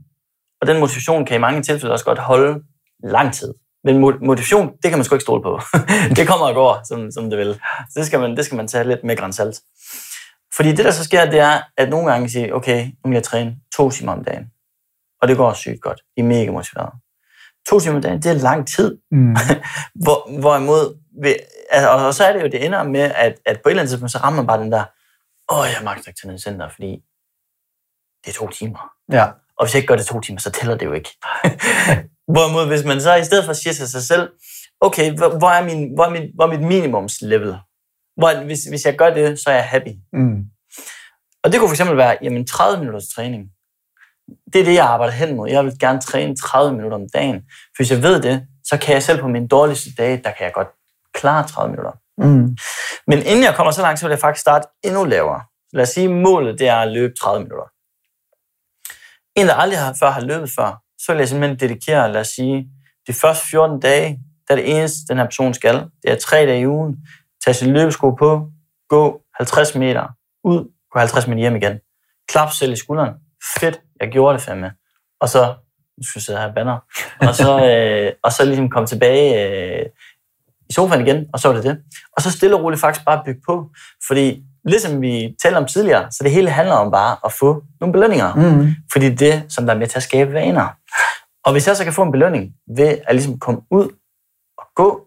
Og den motivation kan i mange tilfælde også godt holde lang tid. Men motivation, det kan man sgu ikke stole på. det kommer og går, som, som det vil. Så det skal, man, det skal man tage lidt med grænsalt. Fordi det, der så sker, det er, at nogle gange siger, okay, nu vil jeg træne to timer om dagen. Og det går sygt godt. De er mega motiverede. To timer om dagen, det er lang tid. Mm. Hvor, hvorimod, ved, altså, og så er det jo, det ender med, at, at på et eller andet tidspunkt, så rammer man bare den der, åh, jeg magter ikke til den center, fordi det er to timer. Ja. Og hvis jeg ikke gør det to timer, så tæller det jo ikke. Hvorimod, hvis man så i stedet for siger til sig selv, okay, hvor, hvor, er, min, hvor, er, min, hvor er mit minimumslevel? Hvor, hvis, hvis jeg gør det, så er jeg happy. Mm. Og det kunne fx være, jamen 30 minutters træning. Det er det, jeg arbejder hen mod. Jeg vil gerne træne 30 minutter om dagen. For hvis jeg ved det, så kan jeg selv på min dårligste dage, der kan jeg godt klare 30 minutter. Mm. Men inden jeg kommer så langt, så vil jeg faktisk starte endnu lavere. Lad os sige, målet det er at løbe 30 minutter. En, der aldrig har, før har løbet før, så vil jeg simpelthen dedikere, lad os sige, de første 14 dage, der er det eneste, den her person skal. Det er tre dage i ugen. Tag sin løbesko på, gå 50 meter ud, gå 50 meter hjem igen. Klap selv i skulderen. Fedt, jeg gjorde det fandme. Og så, nu skal jeg sidde her banner, og så, øh, og så ligesom komme tilbage øh, i sofaen igen, og så var det det. Og så stille og roligt faktisk bare bygge på. Fordi ligesom vi talte om tidligere, så det hele handler om bare at få nogle belønninger. Mm. Fordi det er det, som der er med til at skabe vaner. Og hvis jeg så kan få en belønning ved at ligesom komme ud og gå,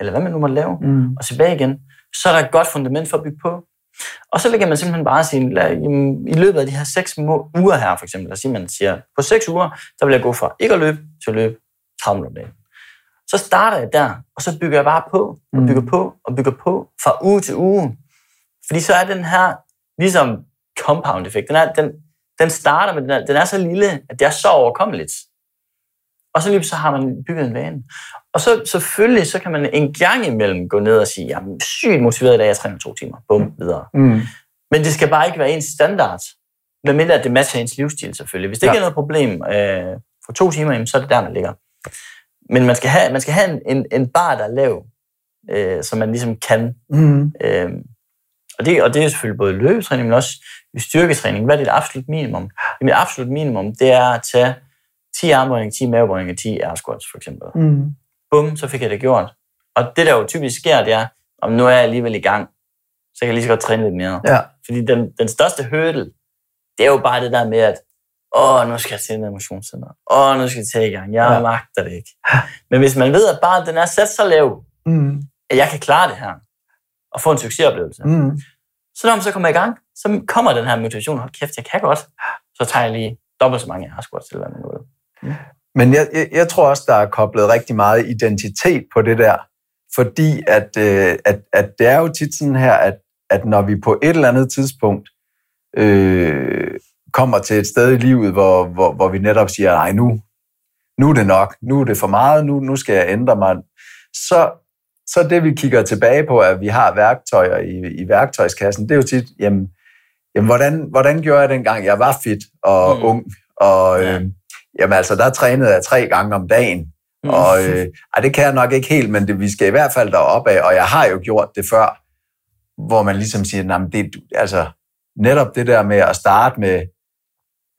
eller hvad man nu må lave, mm. og tilbage igen, så er der et godt fundament for at bygge på. Og så lægger man simpelthen bare sige, i løbet af de her seks uger her, for eksempel, der siger man siger, på seks uger, så vil jeg gå fra ikke at løbe til at løbe 30 minutter dagen. Så starter jeg der, og så bygger jeg bare på, og mm. bygger på, og bygger på, fra uge til uge. Fordi så er den her, ligesom compound-effekt, den, er, den, den starter med, den er, den er så lille, at det er så overkommeligt. Og så lige så har man bygget en vane. Og så selvfølgelig, så kan man en gang imellem gå ned og sige, jeg er sygt motiveret i dag, jeg træner to timer. Bum, videre. Mm. Men det skal bare ikke være ens standard. Medmindre at det matcher ens livsstil selvfølgelig. Hvis det ja. ikke er noget problem øh, for to timer, så er det der, man ligger. Men man skal have, man skal have en, en, en bar, der er lav, øh, som man ligesom kan. Mm. Øh, og det, og det er selvfølgelig både løbetræning, men også styrketræning. Hvad er dit absolut minimum? Mit absolut minimum, det er at tage 10 armbøjninger, 10 mavebøjninger, 10 air squats for eksempel. Mm. Bum, så fik jeg det gjort. Og det, der jo typisk sker, det er, om nu er jeg alligevel i gang, så kan jeg lige så godt træne lidt mere. Ja. Fordi den, den største hurdle, det er jo bare det der med, at åh, nu skal jeg til en motionscenter. Åh, nu skal jeg tage i gang. Jeg ja. magter det ikke. Men hvis man ved, at bare den er sat så lav, mm. at jeg kan klare det her, og få en succesoplevelse, mm. Så når man så kommer i gang, så kommer den her motivation, hold kæft, jeg kan godt. Så tager jeg lige dobbelt så mange squats til, hvad man vil. Men jeg, jeg, jeg tror også, der er koblet rigtig meget identitet på det der. Fordi at, øh, at, at det er jo tit sådan her, at, at når vi på et eller andet tidspunkt øh, kommer til et sted i livet, hvor, hvor, hvor vi netop siger, nej, nu, nu er det nok, nu er det for meget, nu, nu skal jeg ændre mig, så, så det vi kigger tilbage på, at vi har værktøjer i, i værktøjskassen, det er jo tit, jamen, jamen hvordan, hvordan gjorde jeg dengang, jeg var fit og mm. ung, og øh, jamen altså, der trænede jeg tre gange om dagen, mm. og øh, ej, det kan jeg nok ikke helt, men det, vi skal i hvert fald derop af, og jeg har jo gjort det før, hvor man ligesom siger, nej, det, altså, netop det der med at starte med,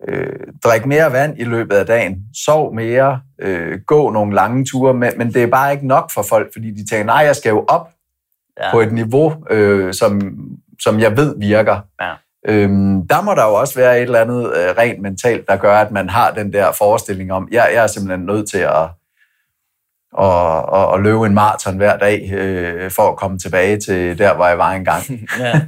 øh, drik mere vand i løbet af dagen, sov mere, øh, gå nogle lange ture, men, men det er bare ikke nok for folk, fordi de tænker, nej, jeg skal jo op ja. på et niveau, øh, som, som jeg ved virker. Ja. Øhm, der må der jo også være et eller andet øh, rent mentalt, der gør, at man har den der forestilling om, jeg, jeg er simpelthen nødt til at, at, at, at løbe en maraton hver dag, øh, for at komme tilbage til der, hvor jeg var engang. ja.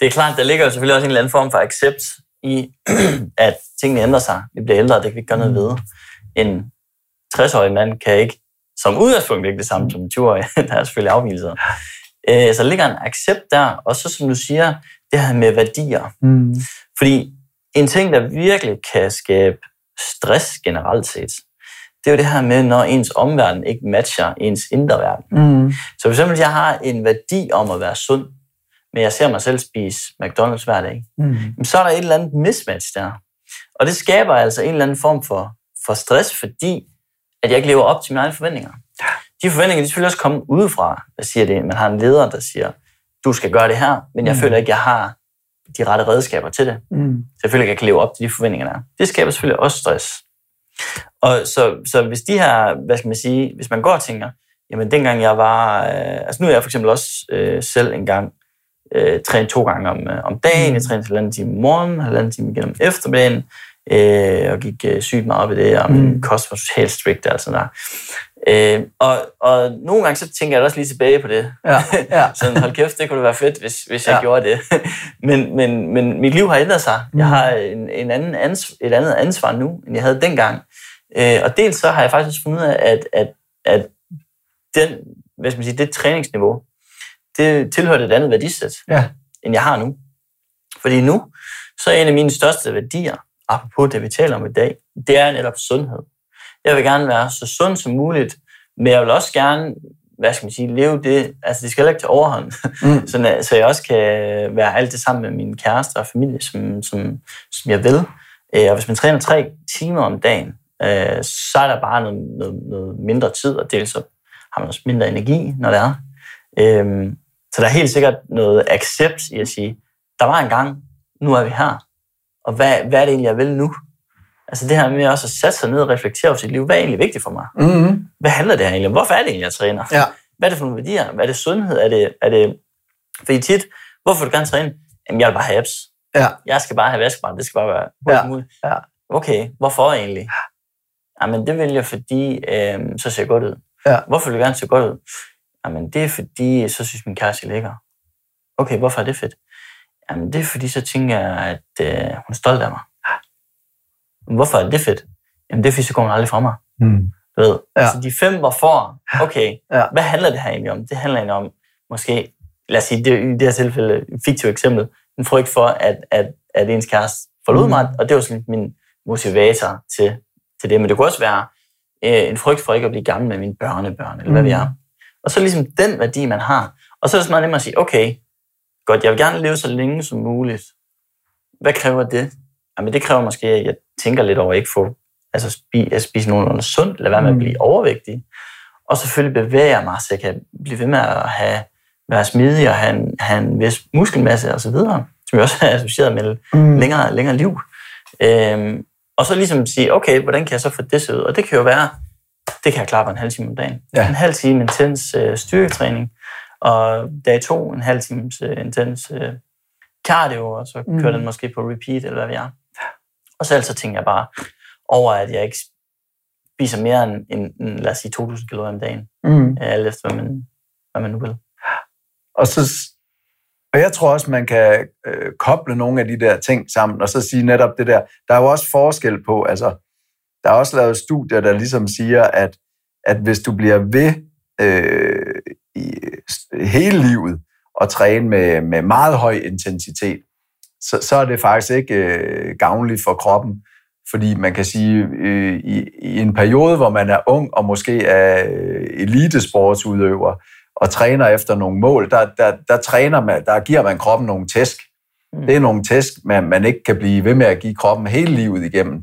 Det er klart, der ligger jo selvfølgelig også en eller anden form for accept i, at tingene ændrer sig. Vi bliver ældre, det kan vi ikke gøre noget ved. En 60-årig mand kan ikke som udgangspunkt ikke det samme som en 20-årig. der er selvfølgelig afvielser. Øh, så ligger en accept der, og så som du siger, det her med værdier. Mm. Fordi en ting, der virkelig kan skabe stress generelt set, det er jo det her med, når ens omverden ikke matcher ens indre verden. Mm. Så eksempel, jeg har en værdi om at være sund, men jeg ser mig selv spise McDonald's hver dag, mm. så er der et eller andet mismatch der. Og det skaber altså en eller anden form for, for stress, fordi at jeg ikke lever op til mine egne forventninger. De forventninger, de selvfølgelig også komme udefra, der siger det. Man har en leder, der siger, du skal gøre det her, men jeg mm. føler ikke, jeg har de rette redskaber til det. Mm. Selvfølgelig ikke, jeg kan leve op til de forventninger, der er. Det skaber selvfølgelig også stress. Og så, så hvis de her, hvad skal man sige, hvis man går og tænker, jamen dengang jeg var, øh, altså nu er jeg for eksempel også øh, selv engang øh, træne to gange om, øh, om dagen. Jeg trænede halvanden time om morgenen, halvanden time igennem eftermiddagen, øh, og gik øh, sygt meget op i det, og min mm. kost var totalt strict og sådan der. Øh, og, og nogle gange så tænker jeg også lige tilbage på det. Ja, ja. sådan, hold kæft, det kunne være fedt, hvis, hvis jeg ja. gjorde det. men, men, men mit liv har ændret sig. Mm. Jeg har en, en anden ans, et andet ansvar nu, end jeg havde dengang. Øh, og dels så har jeg faktisk fundet ud af, at, at, at den, hvad skal man sige, det træningsniveau, det tilhørte et andet værdisæt, ja. end jeg har nu. Fordi nu, så er en af mine største værdier, apropos det, vi taler om i dag, det er netop sundhed. Jeg vil gerne være så sund som muligt, men jeg vil også gerne, hvad skal man sige, leve det, altså det skal heller ikke til overhånd, mm. så, så jeg også kan være alt det sammen med min kæreste og familie, som, som, som jeg vil. Øh, og hvis man træner tre timer om dagen, øh, så er der bare noget, noget, noget mindre tid, og dels så har man også mindre energi, når det er. Øhm, så der er helt sikkert noget accept i at sige, der var en gang, nu er vi her. Og hvad, hvad er det egentlig, jeg vil nu? Altså det her med også at sætte sig ned og reflektere over sit liv. Hvad er egentlig vigtigt for mig? Mm-hmm. Hvad handler det her egentlig om? Hvorfor er det egentlig, jeg træner? Ja. Hvad er det for nogle værdier? Hvad er det sundhed? Er det, er det... Fordi tit, hvorfor vil du gerne træne? Jamen, jeg vil bare have apps. Ja. Jeg skal bare have vaskebrænd. Det skal bare være ja. muligt. Ja. Okay, hvorfor egentlig? Jamen, det vil jeg, fordi øh, så ser jeg godt ud. Ja. Hvorfor vil du gerne se godt ud? Jamen, det er fordi, så synes min kæreste lækker. Okay, hvorfor er det fedt? Jamen, det er fordi, så tænker jeg, at øh, hun er stolt af mig. Hvorfor er det fedt? Jamen, det er fordi, så går hun aldrig fra mig. Mm. Du ved, ja. altså de fem hvorfor, okay, ja. hvad handler det her egentlig om? Det handler egentlig om, måske, lad os sige, det, i det her tilfælde, et fiktivt eksempel, en frygt for, at, at, at ens kæreste forlod mm. mig, og det var sådan min motivator til, til det. Men det kunne også være øh, en frygt for ikke at blive gammel med mine børnebørn, eller mm. hvad vi er. Og så ligesom den værdi, man har. Og så er det så meget nemmere at sige, okay, godt, jeg vil gerne leve så længe som muligt. Hvad kræver det? Jamen det kræver måske, at jeg tænker lidt over at ikke få, altså spise, at spise nogenlunde sundt, lade være med at mm. blive overvægtig. Og selvfølgelig bevæge mig, så jeg kan blive ved med at have, være smidig og have en, have en vis muskelmasse osv., som jeg også er associeret med mm. længere, længere liv. Øhm, og så ligesom sige, okay, hvordan kan jeg så få det så ud? Og det kan jo være, det kan jeg klare på en halv time om dagen. Ja. En halv time intens øh, styrketræning, og dag to en halv time øh, intens øh, cardio, og så kører mm. den måske på repeat, eller hvad vi er. Og så så tænker jeg bare over, at jeg ikke spiser mere end, end, end lad os sige, 2.000 kalorier om dagen. Mm. Alt efter, hvad man, hvad man nu vil. Og så Og jeg tror også, man kan øh, koble nogle af de der ting sammen, og så sige netop det der. Der er jo også forskel på, altså, der er også lavet studier, der ligesom siger, at, at hvis du bliver ved øh, hele livet og træne med, med meget høj intensitet, så, så er det faktisk ikke øh, gavnligt for kroppen. Fordi man kan sige, øh, i, i en periode, hvor man er ung og måske er øh, elitesportsudøver og træner efter nogle mål, der, der, der, træner man, der giver man kroppen nogle tæsk. Mm. Det er nogle tæsk, man, man ikke kan blive ved med at give kroppen hele livet igennem.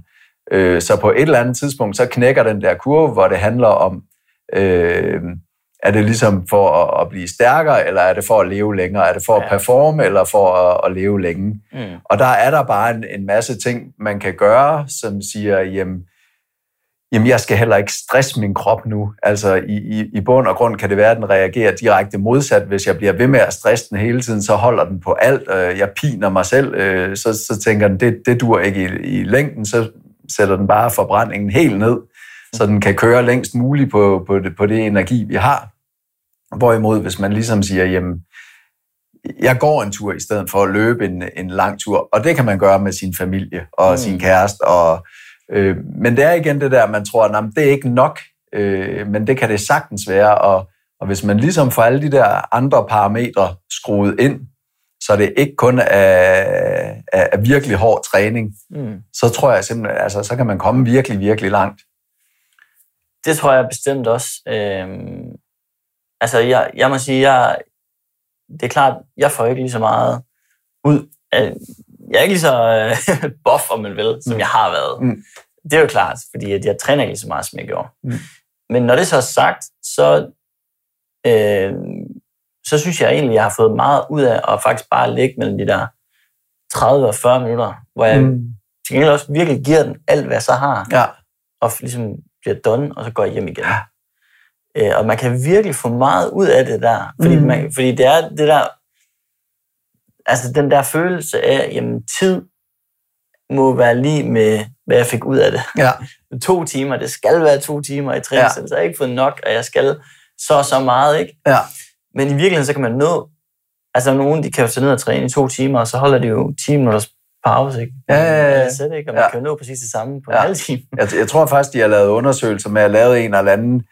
Øh, så på et eller andet tidspunkt, så knækker den der kurve, hvor det handler om, øh, er det ligesom for at, at blive stærkere, eller er det for at leve længere? Er det for at performe, eller for at, at leve længe? Mm. Og der er der bare en, en masse ting, man kan gøre, som siger, jamen, jamen, jeg skal heller ikke stresse min krop nu. Altså, i, i, i bund og grund kan det være, at den reagerer direkte modsat. Hvis jeg bliver ved med at stresse den hele tiden, så holder den på alt. Jeg piner mig selv, øh, så, så tænker den, det, det dur ikke i, i længden, så sætter den bare forbrændingen helt ned, så den kan køre længst muligt på, på, det, på det energi, vi har. Hvorimod, hvis man ligesom siger, jamen, jeg går en tur i stedet for at løbe en, en lang tur, og det kan man gøre med sin familie og mm. sin kæreste. Og, øh, men det er igen det der, man tror, at det er ikke nok, øh, men det kan det sagtens være. Og, og hvis man ligesom får alle de der andre parametre skruet ind, så det ikke kun er, er, er virkelig hård træning, mm. så tror jeg simpelthen, altså, så kan man komme virkelig, virkelig langt. Det tror jeg bestemt også. Øhm, altså, jeg, jeg må sige, jeg, det er klart, jeg får ikke lige så meget ud af, jeg er ikke lige så øh, buff, om man vil, som mm. jeg har været. Mm. Det er jo klart, fordi at jeg træner ikke lige så meget, som jeg gjorde. Mm. Men når det så er sagt, så, øh, så synes jeg egentlig, jeg har fået meget ud af at faktisk bare ligge mellem de der 30 og 40 minutter, hvor jeg mm. til gengæld også virkelig giver den alt, hvad jeg så har. Ja. Og ligesom bliver done, og så går jeg hjem igen. Ja. Øh, og man kan virkelig få meget ud af det der. Fordi, mm. man, fordi det er det der, altså den der følelse af, jamen tid må være lige med, hvad jeg fik ud af det. Ja. to timer, det skal være to timer i træning, ja. så jeg har ikke fået nok, og jeg skal så så meget, ikke? Ja. Men i virkeligheden, så kan man nå, altså nogen, de kan jo tage ned og træne i to timer, og så holder de jo 10 minutters pause, ikke? Ja, ja, ja. Sæt, ikke? Og man ja. kan jo nå præcis det samme på ja. en halv time. jeg, jeg tror faktisk, de har lavet undersøgelser med at lave en eller anden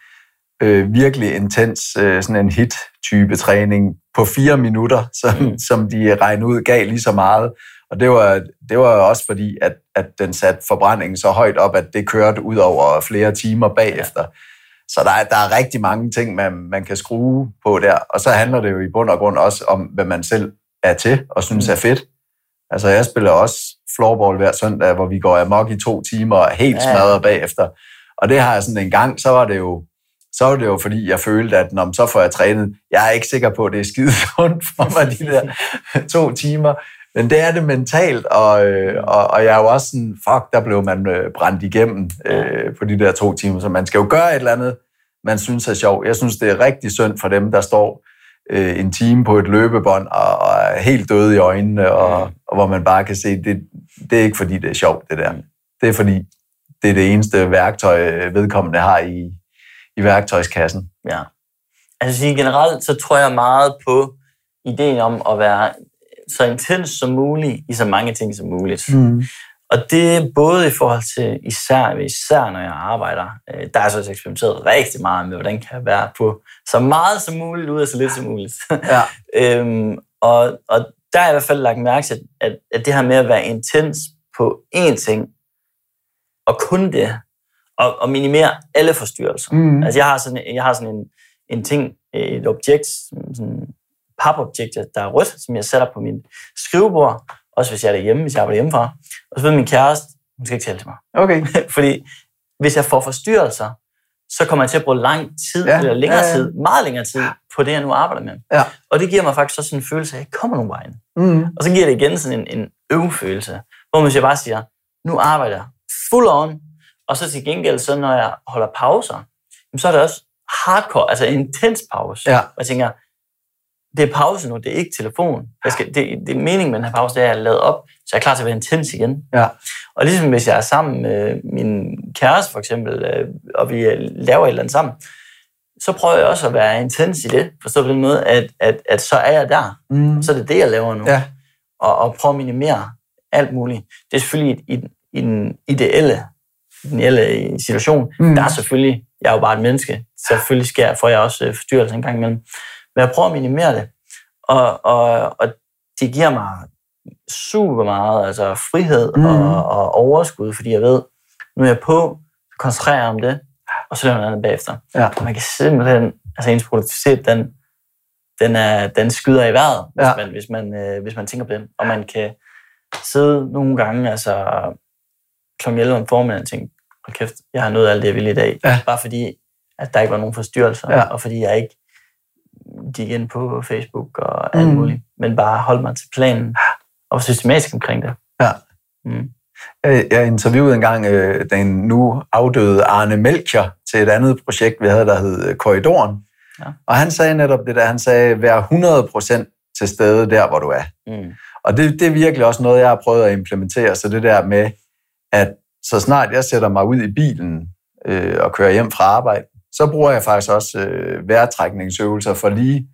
øh, virkelig intens øh, sådan en hit-type træning på fire minutter, som, mm. som de regnede ud gav lige så meget. Og det var, det var også fordi, at, at den satte forbrændingen så højt op, at det kørte ud over flere timer bagefter. Så der er, der er rigtig mange ting, man, man kan skrue på der. Og så handler det jo i bund og grund også om, hvad man selv er til og synes mm. er fedt. Altså, jeg spiller også floorball hver søndag, hvor vi går amok i to timer og helt ja. smadret bagefter. Og det har jeg sådan en gang, så var det jo, så var det jo fordi, jeg følte, at når så får jeg trænet. Jeg er ikke sikker på, at det er skide sundt for mig, de der to timer. Men det er det mentalt, og, øh, og, og jeg er jo også sådan, fuck, der blev man øh, brændt igennem øh, på de der to timer, så man skal jo gøre et eller andet, man synes er sjovt. Jeg synes, det er rigtig synd for dem, der står øh, en time på et løbebånd og, og er helt døde i øjnene, og, og hvor man bare kan se, det, det er ikke fordi, det er sjovt, det der. Det er fordi, det er det eneste værktøj, vedkommende har i, i værktøjskassen. Ja. Altså sige, generelt, så tror jeg meget på ideen om at være så intens som muligt i så mange ting som muligt. Mm. Og det er både i forhold til, især, især når jeg arbejder, øh, der er så eksperimenteret rigtig meget med, hvordan kan jeg være på så meget som muligt, ud af så lidt som muligt. Ja. øhm, og, og der er jeg i hvert fald lagt mærke til, at, at det her med at være intens på én ting, og kun det, og, og minimere alle forstyrrelser. Mm. Altså jeg har sådan, jeg har sådan en, en ting, et objekt, sådan papobjekt, der er rødt, som jeg sætter på min skrivebord, også hvis jeg er derhjemme, hvis jeg arbejder hjemmefra. Og så ved min kæreste, hun skal ikke tale til mig. Okay. Fordi hvis jeg får forstyrrelser, så kommer jeg til at bruge lang tid, ja. eller længere ja, ja. tid, meget længere tid, på det, jeg nu arbejder med. Ja. Og det giver mig faktisk også sådan en følelse af, at jeg kommer nogen vejen. Mm. Og så giver det igen sådan en, en øvfølelse, hvor man jeg bare siger, nu arbejder jeg full on, og så til gengæld, så når jeg holder pauser, så er det også hardcore, altså en intens pause. Ja. Og jeg tænker, det er pause nu, det er ikke telefon. Jeg skal, det, det er meningen med den her pause, det er at lade op, så jeg er klar til at være intens igen. Ja. Og ligesom hvis jeg er sammen med min kæreste for eksempel, øh, og vi laver et eller andet sammen, så prøver jeg også at være intens i det, forstå på den måde, at, at, at så er jeg der. Mm. Så er det det, jeg laver nu. Ja. Og, og prøve at minimere alt muligt. Det er selvfølgelig i, i, i den ideelle, ideelle situation. Mm. Der er selvfølgelig, jeg er jo bare et menneske, selvfølgelig sker, får jeg også øh, forstyrrelser en gang imellem. Men jeg prøver at minimere det. Og, og, og det giver mig super meget altså frihed Mm. og, og overskud, fordi jeg ved, nu er jeg på, så koncentrerer jeg om det, og så laver jeg noget andet bagefter. Ja. Og man kan simpelthen, altså ens produktivitet, den, den, er, den skyder i vejret, hvis, Ja. man, hvis, man, øh, hvis man tænker på den. Og man kan sidde nogle gange, altså kl. 11 om formiddagen, og tænke, hold kæft, jeg har nået alt det, jeg ville i dag. Ja. Bare fordi, at der ikke var nogen forstyrrelser, Ja. og fordi jeg ikke gik ind på Facebook og alt Mm. mm. muligt, men bare holdt mig til planen og var systematisk omkring det. Ja. Mm. Jeg jeg interviewede engang øh, den nu afdøde Arne Melcher til et andet projekt, vi havde, der hed øh, Korridoren. Ja. Og han sagde netop det der, han sagde, vær 100% til stede der, hvor du er. Mm. Og det, det er virkelig også noget, jeg har prøvet at implementere, så det der med, at så snart jeg sætter mig ud i bilen øh, og kører hjem fra arbejde, så bruger jeg faktisk også øh, vejrtrækningsøvelser for lige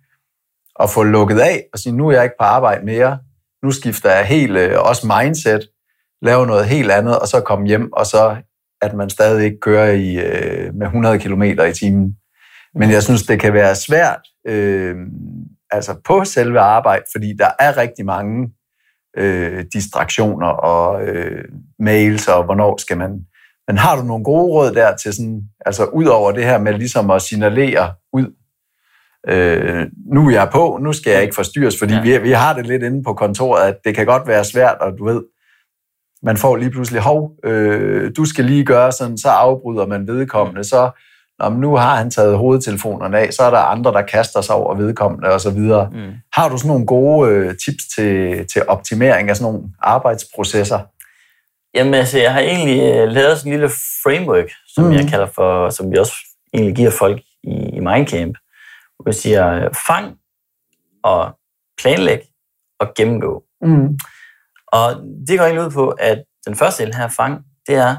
at få lukket af og sige, nu er jeg ikke på arbejde mere, nu skifter jeg helt øh, også mindset, laver noget helt andet, og så komme hjem, og så at man stadig ikke kører i, øh, med 100 km i timen. Men jeg synes, det kan være svært øh, altså på selve arbejde, fordi der er rigtig mange øh, distraktioner og øh, mails, og hvornår skal man... Men har du nogle gode råd der til sådan, altså ud over det her med ligesom at signalere ud, øh, nu er jeg på, nu skal jeg ikke forstyrres, fordi ja. Vi, vi har det lidt inde på kontoret, at det kan godt være svært, og du ved, man får lige pludselig, hov, øh, du skal lige gøre sådan, så afbryder man vedkommende, så om nu har han taget hovedtelefonerne af, så er der andre, der kaster sig over vedkommende og så videre. Mm. Har du sådan nogle gode øh, tips til, til optimering af sådan nogle arbejdsprocesser? Jamen altså, jeg har egentlig øh, lavet sådan en lille framework, som mm. jeg kalder for, som vi også egentlig giver folk i, i Mindcamp. Hvor vi siger, øh, fang og planlæg og gennemgå. Mm. Og det går egentlig ud på, at den første del her, fang, det er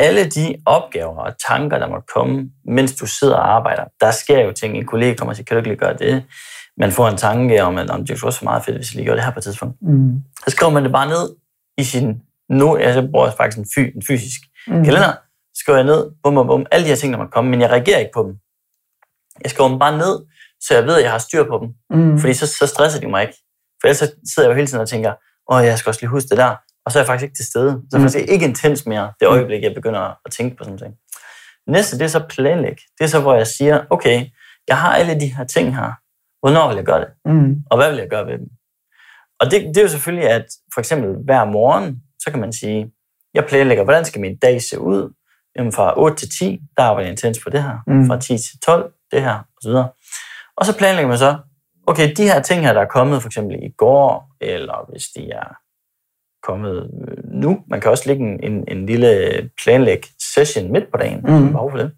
alle de opgaver og tanker, der må komme, mens du sidder og arbejder. Der sker jo ting, en kollega kommer og siger, kan du ikke lige gøre det? Man får en tanke om, at "Om det er også meget fedt, hvis jeg lige gør det her på et tidspunkt. Mm. Så skriver man det bare ned i sin, nu, altså, jeg bruger faktisk en, fy, en fysisk Mm. kalender, så skriver jeg ned, bum, bum, bum, alle de her ting, der må komme, men jeg reagerer ikke på dem. Jeg skriver dem bare ned, så jeg ved, at jeg har styr på dem. Mm. Fordi så, så stresser de mig ikke. For ellers så sidder jeg jo hele tiden og tænker, åh, jeg skal også lige huske det der. Og så er jeg faktisk ikke til stede. Så er jeg Mm. faktisk ikke intens mere, det øjeblik, jeg begynder at tænke på sådan noget. Næste, det er så planlæg. Det er så, hvor jeg siger, okay, jeg har alle de her ting her. Hvornår vil jeg gøre det? Mm. Og hvad vil jeg gøre ved dem? Og det, det er jo selvfølgelig, at for eksempel hver morgen, så kan man sige, jeg planlægger, hvordan skal min dag se ud? Jamen fra 8 til 10, der arbejder jeg intens på det her. Mm. Fra 10 til 12, det her, og så videre. Og så planlægger man så, okay, de her ting her, der er kommet for eksempel i går, eller hvis de er kommet øh, nu, man kan også lægge en, en, en lille planlæg session midt på dagen, Mm. mm. for det.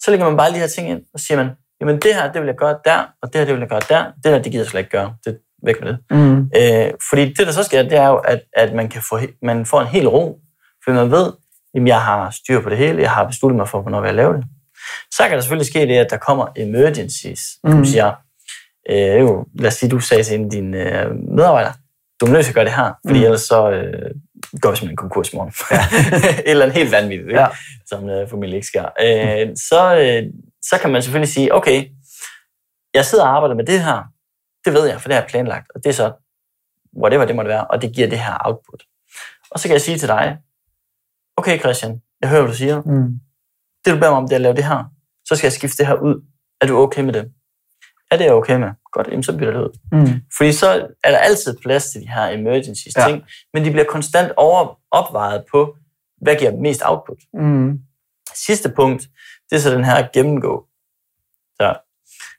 Så lægger man bare de her ting ind, og siger man, jamen det her, det vil jeg gøre der, og det her, det vil jeg gøre der, det der, det gider jeg slet ikke gøre, det er væk med det. Mm. Øh, fordi det, der så sker, det er jo, at, at man, kan få, man får en hel ro, fordi man ved, at jeg har styr på det hele, jeg har besluttet mig for, hvornår jeg vil lave det. Så kan der selvfølgelig ske det, at der kommer emergencies. Mm. som siger, øh, jo, lad os sige, du sagde til en af dine øh, medarbejdere, du er nødt til at gøre det her, fordi Mm. ellers så øh, går vi simpelthen konkurs i morgen. Ja. Et eller andet helt vanvittigt, ikke? Ja. som øh, formentlig ikke sker. Øh, så, øh, så kan man selvfølgelig sige, okay, jeg sidder og arbejder med det her, det ved jeg, for det har jeg planlagt, og det er så whatever det måtte være, og det giver det her output. Og så kan jeg sige til dig, okay Christian, jeg hører, hvad du siger. Mm. Det du beder mig om, det er at lave det her. Så skal jeg skifte det her ud. Er du okay med det? Er det jeg okay med? Godt, jamen så bytter det ud. Mm. Fordi så er der altid plads til de her emergencies Ja. ting, men de bliver konstant over, opvejet på, hvad giver mest output. Mm. Sidste punkt, det er så den her gennemgå. Så,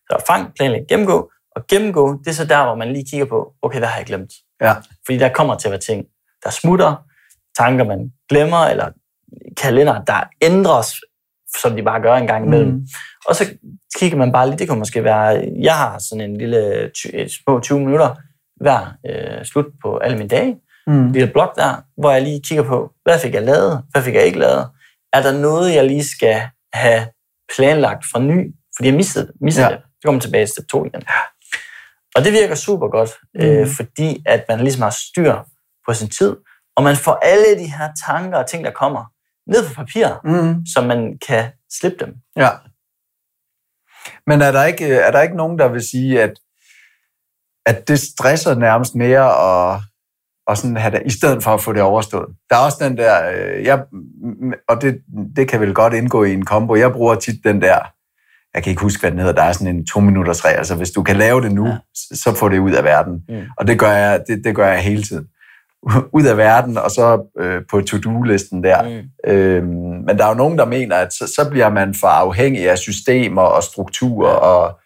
så fang, planlæg, gennemgå. Og gennemgå, det er så der, hvor man lige kigger på, okay, hvad har jeg glemt? Ja. Fordi der kommer til at være ting, der smutter, tanker, man glemmer, eller kalender, der ændres, som de bare gør en gang imellem. Mm. Og så kigger man bare lige, det kan måske være, jeg har sådan en lille et små 20 minutter hver øh, slut på alle mine dage, Mm. lille blok der, hvor jeg lige kigger på, hvad fik jeg lavet, hvad fik jeg ikke lavet, er der noget, jeg lige skal have planlagt fra ny, fordi jeg mistede, mistede Ja. det. Så kommer tilbage til step 2 igen. Og det virker super godt, mm. øh, fordi at man ligesom har styr på sin tid, og man får alle de her tanker og ting, der kommer, ned på papir, Mm. så man kan slippe dem. Ja. Men er der ikke, er der ikke nogen, der vil sige, at, at det stresser nærmest mere at, at sådan have det, i stedet for at få det overstået? Der er også den der, øh, jeg, og det, det kan vel godt indgå i en kombo. Jeg bruger tit den der, jeg kan ikke huske, hvad den hedder, der er sådan en to minutters regel. Altså hvis du kan lave det nu, ja. Ja. så få det ud af verden. Mm. Og det gør jeg, det, det gør jeg hele tiden. ud af verden, og så øh, på to-do-listen der. Mm. Øhm, men der er jo nogen, der mener, at så, så bliver man for afhængig af systemer og strukturer, og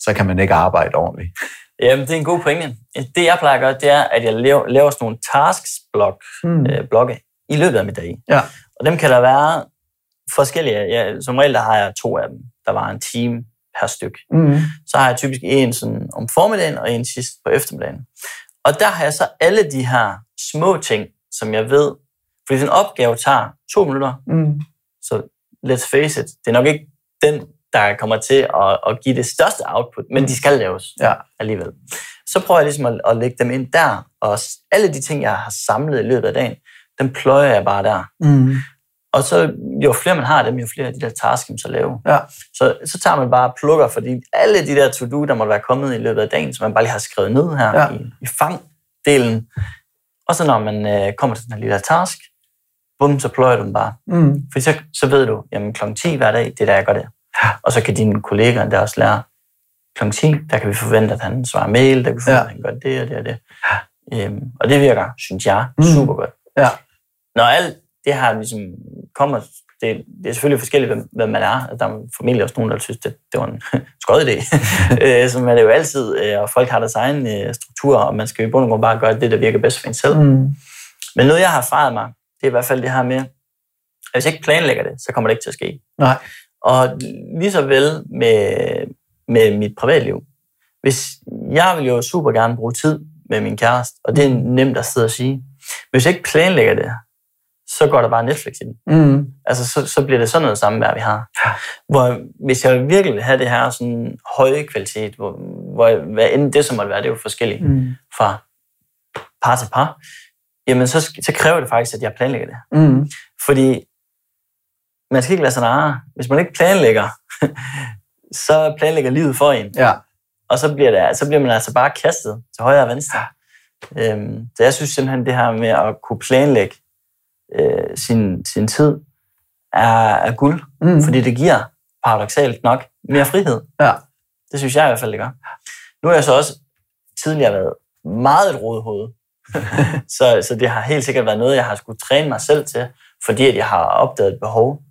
så kan man ikke arbejde ordentligt. Jamen, det er en god pointe. Det, jeg plejer at gøre, det er, at jeg laver, laver sådan nogle tasks-blok, Mm. øh, blokke i løbet af min dag. Ja. Og dem kan der være forskellige. Ja, som regel der har jeg to af dem. Der var en time per styk. Mm. Så har jeg typisk en sådan om formiddagen, og en sidst på eftermiddagen. Og der har jeg så alle de her små ting, som jeg ved, fordi den opgave tager to minutter, Mm. så let's face it, det er nok ikke den, der kommer til at, at give det største output, men de skal laves Ja. alligevel. Så prøver jeg ligesom at, at lægge dem ind der, og alle de ting, jeg har samlet i løbet af dagen, dem pløjer jeg bare der. Mm. Og så jo flere man har dem, jo flere af de der tasks man så lave. Ja. Så, så tager man bare plukker, fordi alle de der to-do, der måtte være kommet i løbet af dagen, som man bare lige har skrevet ned her ja. i, i fangdelen. Og så når man øh, kommer til den her lille task, bum, så pløjer du dem bare. Mm. For så, så ved du, jamen kl. 10 hver dag, det er der, jeg gør det. Og så kan dine kollegaer der også lære, kl. 10, der kan vi forvente, at han svarer mail, der kan vi forvente, Ja. at han gør det og det og det. Øhm, og det virker, synes jeg, Mm. super godt. Ja. Når alt det her ligesom kommer, det, det er selvfølgelig forskelligt, hvem, hvem man er. Der er formentlig også nogen, der synes, det, det var en skød idé. Øh, Som er det jo altid, øh, og folk har deres egen øh, struktur, og man skal jo i bund og grund bare gøre det, der virker bedst for en selv. Mm. Men noget, jeg har erfaret mig, det er i hvert fald det her med, at hvis jeg ikke planlægger det, så kommer det ikke til at ske. Nej. Og lige så vel med, med mit privatliv. Hvis jeg vil jo super gerne bruge tid med min kæreste, og det er nemt at sidde og sige. Men hvis jeg ikke planlægger det, så går der bare Netflix i den. Mm. Altså, så, så bliver det sådan noget samvær, vi har. Hvor hvis jeg virkelig vil have det her sådan høje kvalitet, hvor, hvor hvad end det som måtte være, det er jo forskelligt Mm. fra par til par, jamen så, så kræver det faktisk, at jeg planlægger det. Mm. Fordi man skal ikke lade sig narre. Hvis man ikke planlægger, så planlægger livet for en. Ja. Og så bliver, det, så bliver man altså bare kastet til højre og venstre. Øhm, så jeg synes simpelthen, det her med at kunne planlægge øh, sin, sin tid er, er guld. Mm. Fordi det giver paradoxalt nok mere frihed. Ja. Det synes jeg i hvert fald, det gør. Nu har jeg så også tidligere været meget et rodehoved. så, så det har helt sikkert været noget, jeg har skulle træne mig selv til, fordi at jeg har opdaget et behov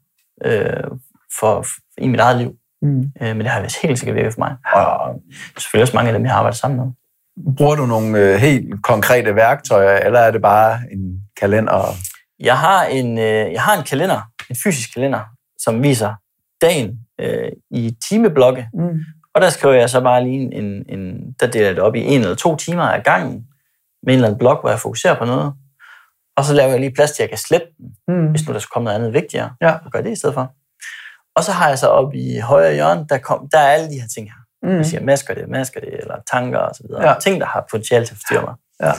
øh, for, for, i mit eget liv. Mm. Øh, men det har vist helt sikkert virket for mig. Og selvfølgelig også mange af dem, jeg har arbejdet sammen med. Bruger du nogle øh, helt konkrete værktøjer, eller er det bare en kalender? Jeg har en, øh, jeg har en kalender, en fysisk kalender, som viser dagen øh, i timeblokke, Mm. Og der skriver jeg så bare lige en, en, der deler jeg det op i en eller to timer ad gangen, med en eller anden blok, hvor jeg fokuserer på noget. Og så laver jeg lige plads til, at jeg kan slette den, Mm. hvis nu der skulle komme noget andet vigtigere, Ja. og gøre det i stedet for. Og så har jeg så op i højre hjørne, der, kom, der er alle de her ting her. Mm. Jeg siger, masker det, masker det, eller tanker og så videre. Ja. Ting, der har potentiale til at forstyrre mig. Ja.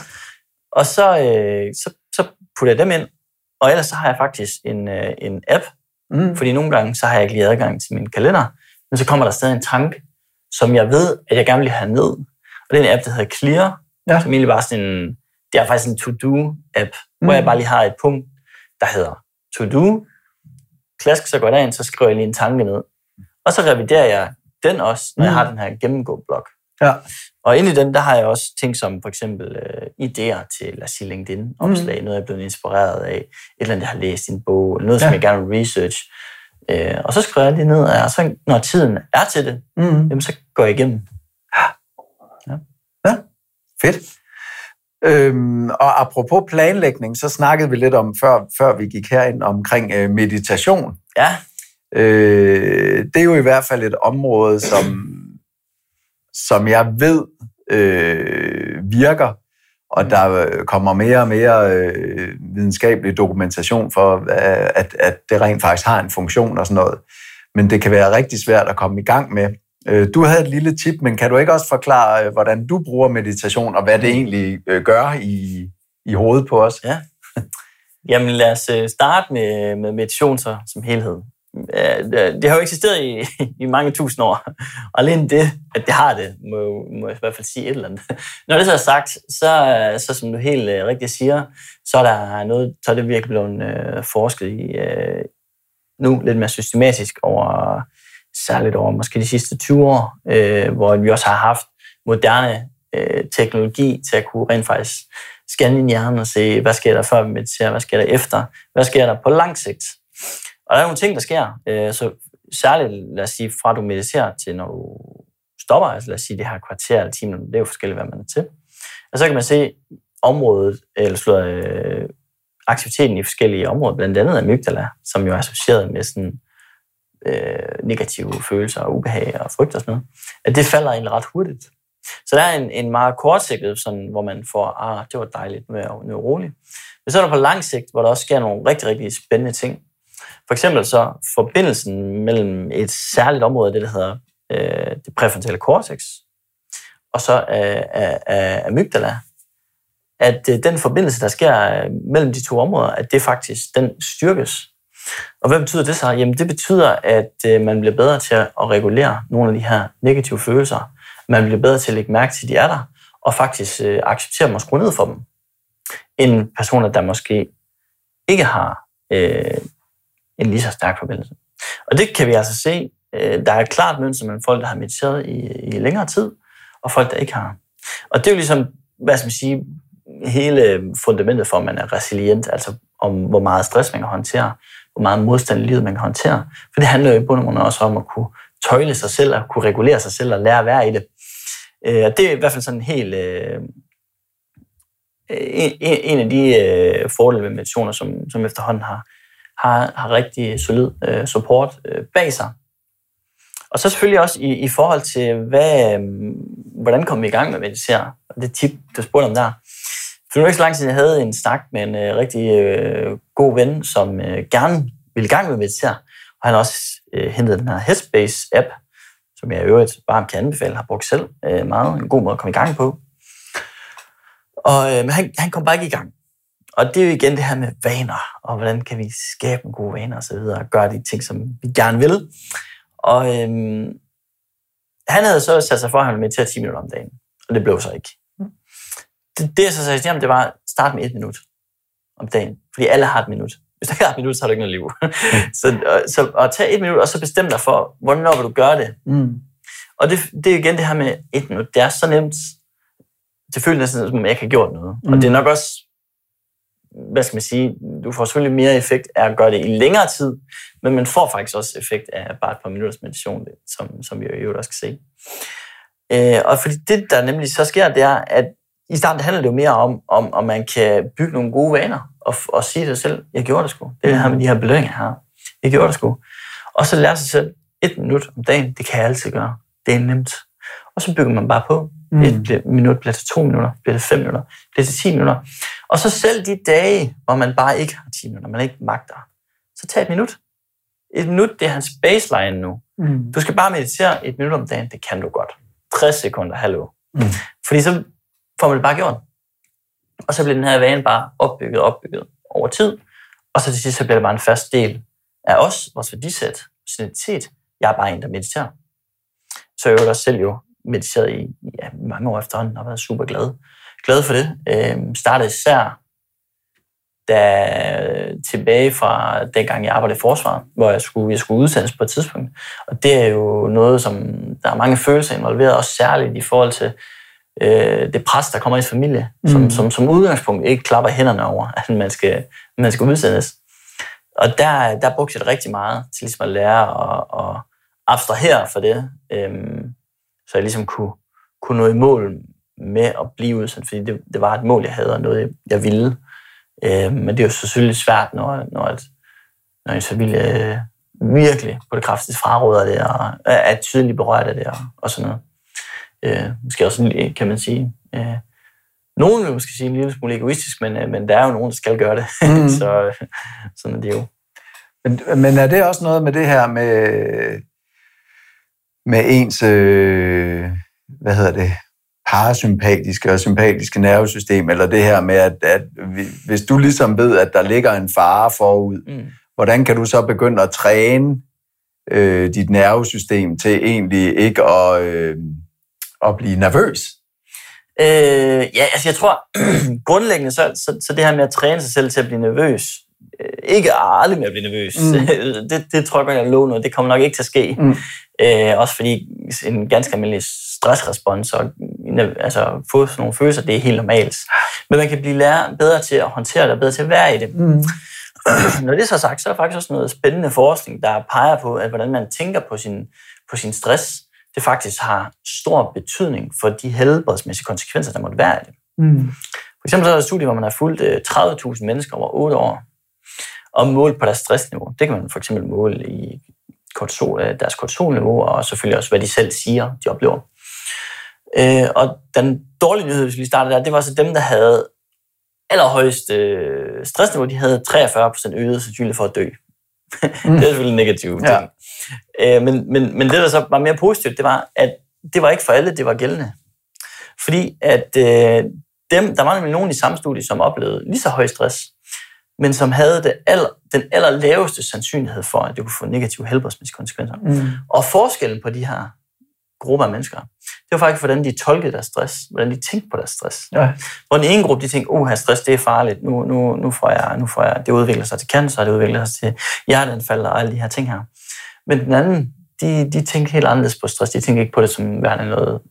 Og så, øh, så, så putter jeg dem ind, og ellers så har jeg faktisk en, øh, en app, Mm. fordi nogle gange, så har jeg ikke lige adgang til min kalender, men så kommer der stadig en tanke, som jeg ved, at jeg gerne vil have ned. Og det er en app, der hedder Clear, Ja. som egentlig bare sådan en, det er faktisk en to-do-app, mm. hvor jeg bare lige har et punkt, der hedder to-do. Klask, så går jeg derind, så skriver jeg lige en tanke ned. Og så reviderer jeg den også, når mm. jeg har den her gennemgå-blok. Ja. Og inde i den, der har jeg også ting som for eksempel øh, idéer til, lad os sige, LinkedIn-opslag, mm. noget jeg er blevet inspireret af, et eller andet, jeg har læst i en bog, eller noget, ja. som Ja. jeg gerne vil research. Øh, og så skriver jeg det ned, og så når tiden er til det, Mm. jamen, så går jeg igennem. Fedt. Øhm, og apropos planlægning, så snakkede vi lidt om, før, før vi gik herind, omkring øh, meditation. Ja, Øh, det er jo i hvert fald et område, som, som jeg ved øh, virker, og der øh, kommer mere og mere øh, videnskabelig dokumentation for, at, at det rent faktisk har en funktion og sådan noget. men det kan være rigtig svært at komme i gang med. Øh, du havde et lille tip, men kan du ikke også forklare, øh, hvordan du bruger meditation, og hvad det egentlig øh, gør i, i hovedet på os? Ja. Jamen lad os starte med, med meditation så, som helhed. Øh, øh, det har jo eksisteret i, i mange tusind år, og alene det, at det har det, må, må jeg i hvert fald sige et eller andet. Når det så er sagt, så, øh, så som du helt rigtigt siger, så er der noget, så er det virkelig blevet forsket i nu lidt mere systematisk over særligt over måske de sidste 20 år, øh, hvor vi også har haft moderne øh, teknologi til at kunne rent faktisk scanne din hjerne og se, hvad sker der før vi mediterer, hvad sker der efter, hvad sker der på lang sigt. Og der er nogle ting, der sker. Øh, så særligt, lad os sige, fra du mediterer til når du stopper, altså lad os sige, det her kvarter eller time, det er jo forskelligt, hvad man er til. Og så kan man se området, eller slå, øh, aktiviteten i forskellige områder, blandt andet amygdala, som jo er associeret med sådan øh, negative følelser og ubehag og frygt og sådan noget, at det falder egentlig ret hurtigt. Så der er en, en meget kortsigtet, sådan, hvor man får, ah, det var dejligt, nu er jeg, nu er rolig. Men så er der på lang sigt, hvor der også sker nogle rigtig, rigtig spændende ting. For eksempel så forbindelsen mellem et særligt område, det der hedder øh, det præfrontale cortex, og så øh, øh, amygdala, at øh, den forbindelse, der sker øh, mellem de to områder, at det faktisk, den styrkes. Og hvad betyder det så? Jamen det betyder, at øh, man bliver bedre til at regulere nogle af de her negative følelser. Man bliver bedre til at lægge mærke til, at de er der, og faktisk øh, acceptere dem og skrue ned for dem, end personer, der måske ikke har øh, en lige så stærk forbindelse. Og det kan vi altså se. Øh, der er et klart mønster mellem folk, der har mediteret i, i længere tid, og folk, der ikke har. Og det er jo ligesom, hvad skal man sige, hele fundamentet for, at man er resilient, altså om hvor meget stress man kan håndtere, hvor meget modstand i livet man kan håndtere. For det handler jo i bund og grund også om at kunne tøjle sig selv, og kunne regulere sig selv og lære at være i det. Øh, og det er i hvert fald sådan øh, en helt... En, en af de fordele ved meditationer, som, som efterhånden har, har, har rigtig solid øh, support øh, bag sig. Og så selvfølgelig også i, i forhold til, hvad, øh, hvordan kommer vi i gang med at meditere? Og det tip, du spurgte om der. For nu er ikke så lang tid, jeg havde en snak med en øh, rigtig øh, god ven, som øh, gerne ville i gang med at meditere. Og han har også øh, hentet den her Headspace-app, som jeg i øvrigt bare kan anbefale, har brugt selv øh, meget. En god måde at komme i gang på. Og, øh, men han, han kom bare ikke i gang. Og det er jo igen det her med vaner, og hvordan kan vi skabe en gode vaner og så videre, og gøre de ting, som vi gerne vil. Og øh, han havde så sat sig for, at han ville meditere 10 minutter om dagen, og det blev så ikke det, det jeg så sagde til ham, det var, start med et minut om dagen. Fordi alle har et minut. Hvis du ikke har et minut, så har du ikke noget liv. så, så at tage et minut, og så bestemme dig for, hvornår vil du gøre det. Mm. Og det, det er igen det her med et minut. Det er så nemt. Det føles næsten, som om jeg ikke har gjort noget. Mm. Og det er nok også, hvad skal man sige, du får selvfølgelig mere effekt af at gøre det i længere tid, men man får faktisk også effekt af bare et par minutters meditation, som, som vi jo også kan se. Øh, og fordi det, der nemlig så sker, det er, at i starten handler det jo mere om, om, om man kan bygge nogle gode vaner, og, og sige til sig selv, jeg gjorde det sgu. Det her med de her belønninger her. Jeg gjorde det sgu. Og så lære sig selv, et minut om dagen, det kan jeg altid gøre. Det er nemt. Og så bygger man bare på. Mm. Et minut bliver til to minutter, bliver til fem minutter, bliver til ti minutter. Og så selv de dage, hvor man bare ikke har 10 minutter, man ikke magter, så tag et minut. Et minut, det er hans baseline nu. Mm. Du skal bare meditere et minut om dagen, det kan du godt. 60 sekunder, hallo. Mm. Fordi så får man det bare gjort. Og så bliver den her vane bare opbygget og opbygget over tid. Og så til sidst så bliver det bare en fast del af os, vores værdisæt, identitet. Jeg er bare en, der mediterer. Så jeg har også selv jo mediteret i ja, mange år efterhånden og været super glad. Glad for det. Øhm, startede især da, tilbage fra dengang jeg arbejdede i forsvaret, hvor jeg skulle, jeg skulle udsendes på et tidspunkt. Og det er jo noget, som der er mange følelser involveret, også særligt i forhold til øh, det pres, der kommer i familie, som, mm. som, som udgangspunkt ikke klapper hænderne over, at man skal, man skal udsendes. Og der, der brugte jeg det rigtig meget til ligesom at lære at, at abstrahere for det, øhm, så jeg ligesom kunne, kunne nå i mål med at blive udsendt, fordi det, det var et mål, jeg havde, og noget, jeg, jeg ville. Øhm, men det er jo selvfølgelig svært, når, når, et, når en familie øh, virkelig på det kraftigste fraråder det, og er tydeligt berørt af det, og, og sådan noget. Øh, måske også, kan man sige, øh, nogen vil måske sige en lille smule egoistisk, men, øh, men der er jo nogen, der skal gøre det. Mm. så sådan er det jo. Men, men er det også noget med det her med, med ens, øh, hvad hedder det, parasympatiske og sympatiske nervesystem, eller det her med, at, at hvis du ligesom ved, at der ligger en fare forud, mm. hvordan kan du så begynde at træne øh, dit nervesystem til egentlig ikke at, øh, at blive nervøs? Øh, ja, altså jeg tror grundlæggende, så, så, så det her med at træne sig selv til at blive nervøs, øh, ikke aldrig med at blive nervøs, mm. det, det tror jeg, jeg lå noget, det kommer nok ikke til at ske. Mm. Øh, også fordi en ganske almindelig stressrespons og altså, få sådan nogle følelser, det er helt normalt. Men man kan blive lære, bedre til at håndtere det, bedre til at være i det. Mm. Når det er så sagt, så er der faktisk også noget spændende forskning, der peger på, at hvordan man tænker på sin, på sin stress, det faktisk har stor betydning for de helbredsmæssige konsekvenser, der måtte være i det. Mm. For eksempel så er der et studie, hvor man har fulgt 30.000 øh, mennesker over 8 år, og målt på deres stressniveau. Det kan man for eksempel måle i kortisol, øh, deres kortisolniveau, og selvfølgelig også, hvad de selv siger, de oplever. Øh, og den dårlige nyhed, hvis vi starter der, det var så dem, der havde allerhøjeste øh, stressniveau, de havde 43% øget sandsynlighed for at dø. Mm. det er selvfølgelig negativt. Ja. Øh, men, men, men det, der så var mere positivt, det var, at det var ikke for alle, det var gældende. Fordi at øh, dem, der var nemlig nogen i samme studie, som oplevede lige så høj stress, men som havde det aller, den aller laveste sandsynlighed for, at det kunne få negative helbredsmæssige konsekvenser. Mm. Og forskellen på de her grupper af mennesker, det var faktisk, hvordan de tolkede deres stress, hvordan de tænkte på deres stress. Ja. Hvor den ene gruppe, de tænkte, oh, stress, det er farligt, nu, nu, nu, får jeg, nu får jeg, det udvikler sig til cancer, det udvikler sig til hjerteanfald og alle de her ting her. Men den anden, de, de tænkte helt anderledes på stress, de tænkte ikke på det som værende noget,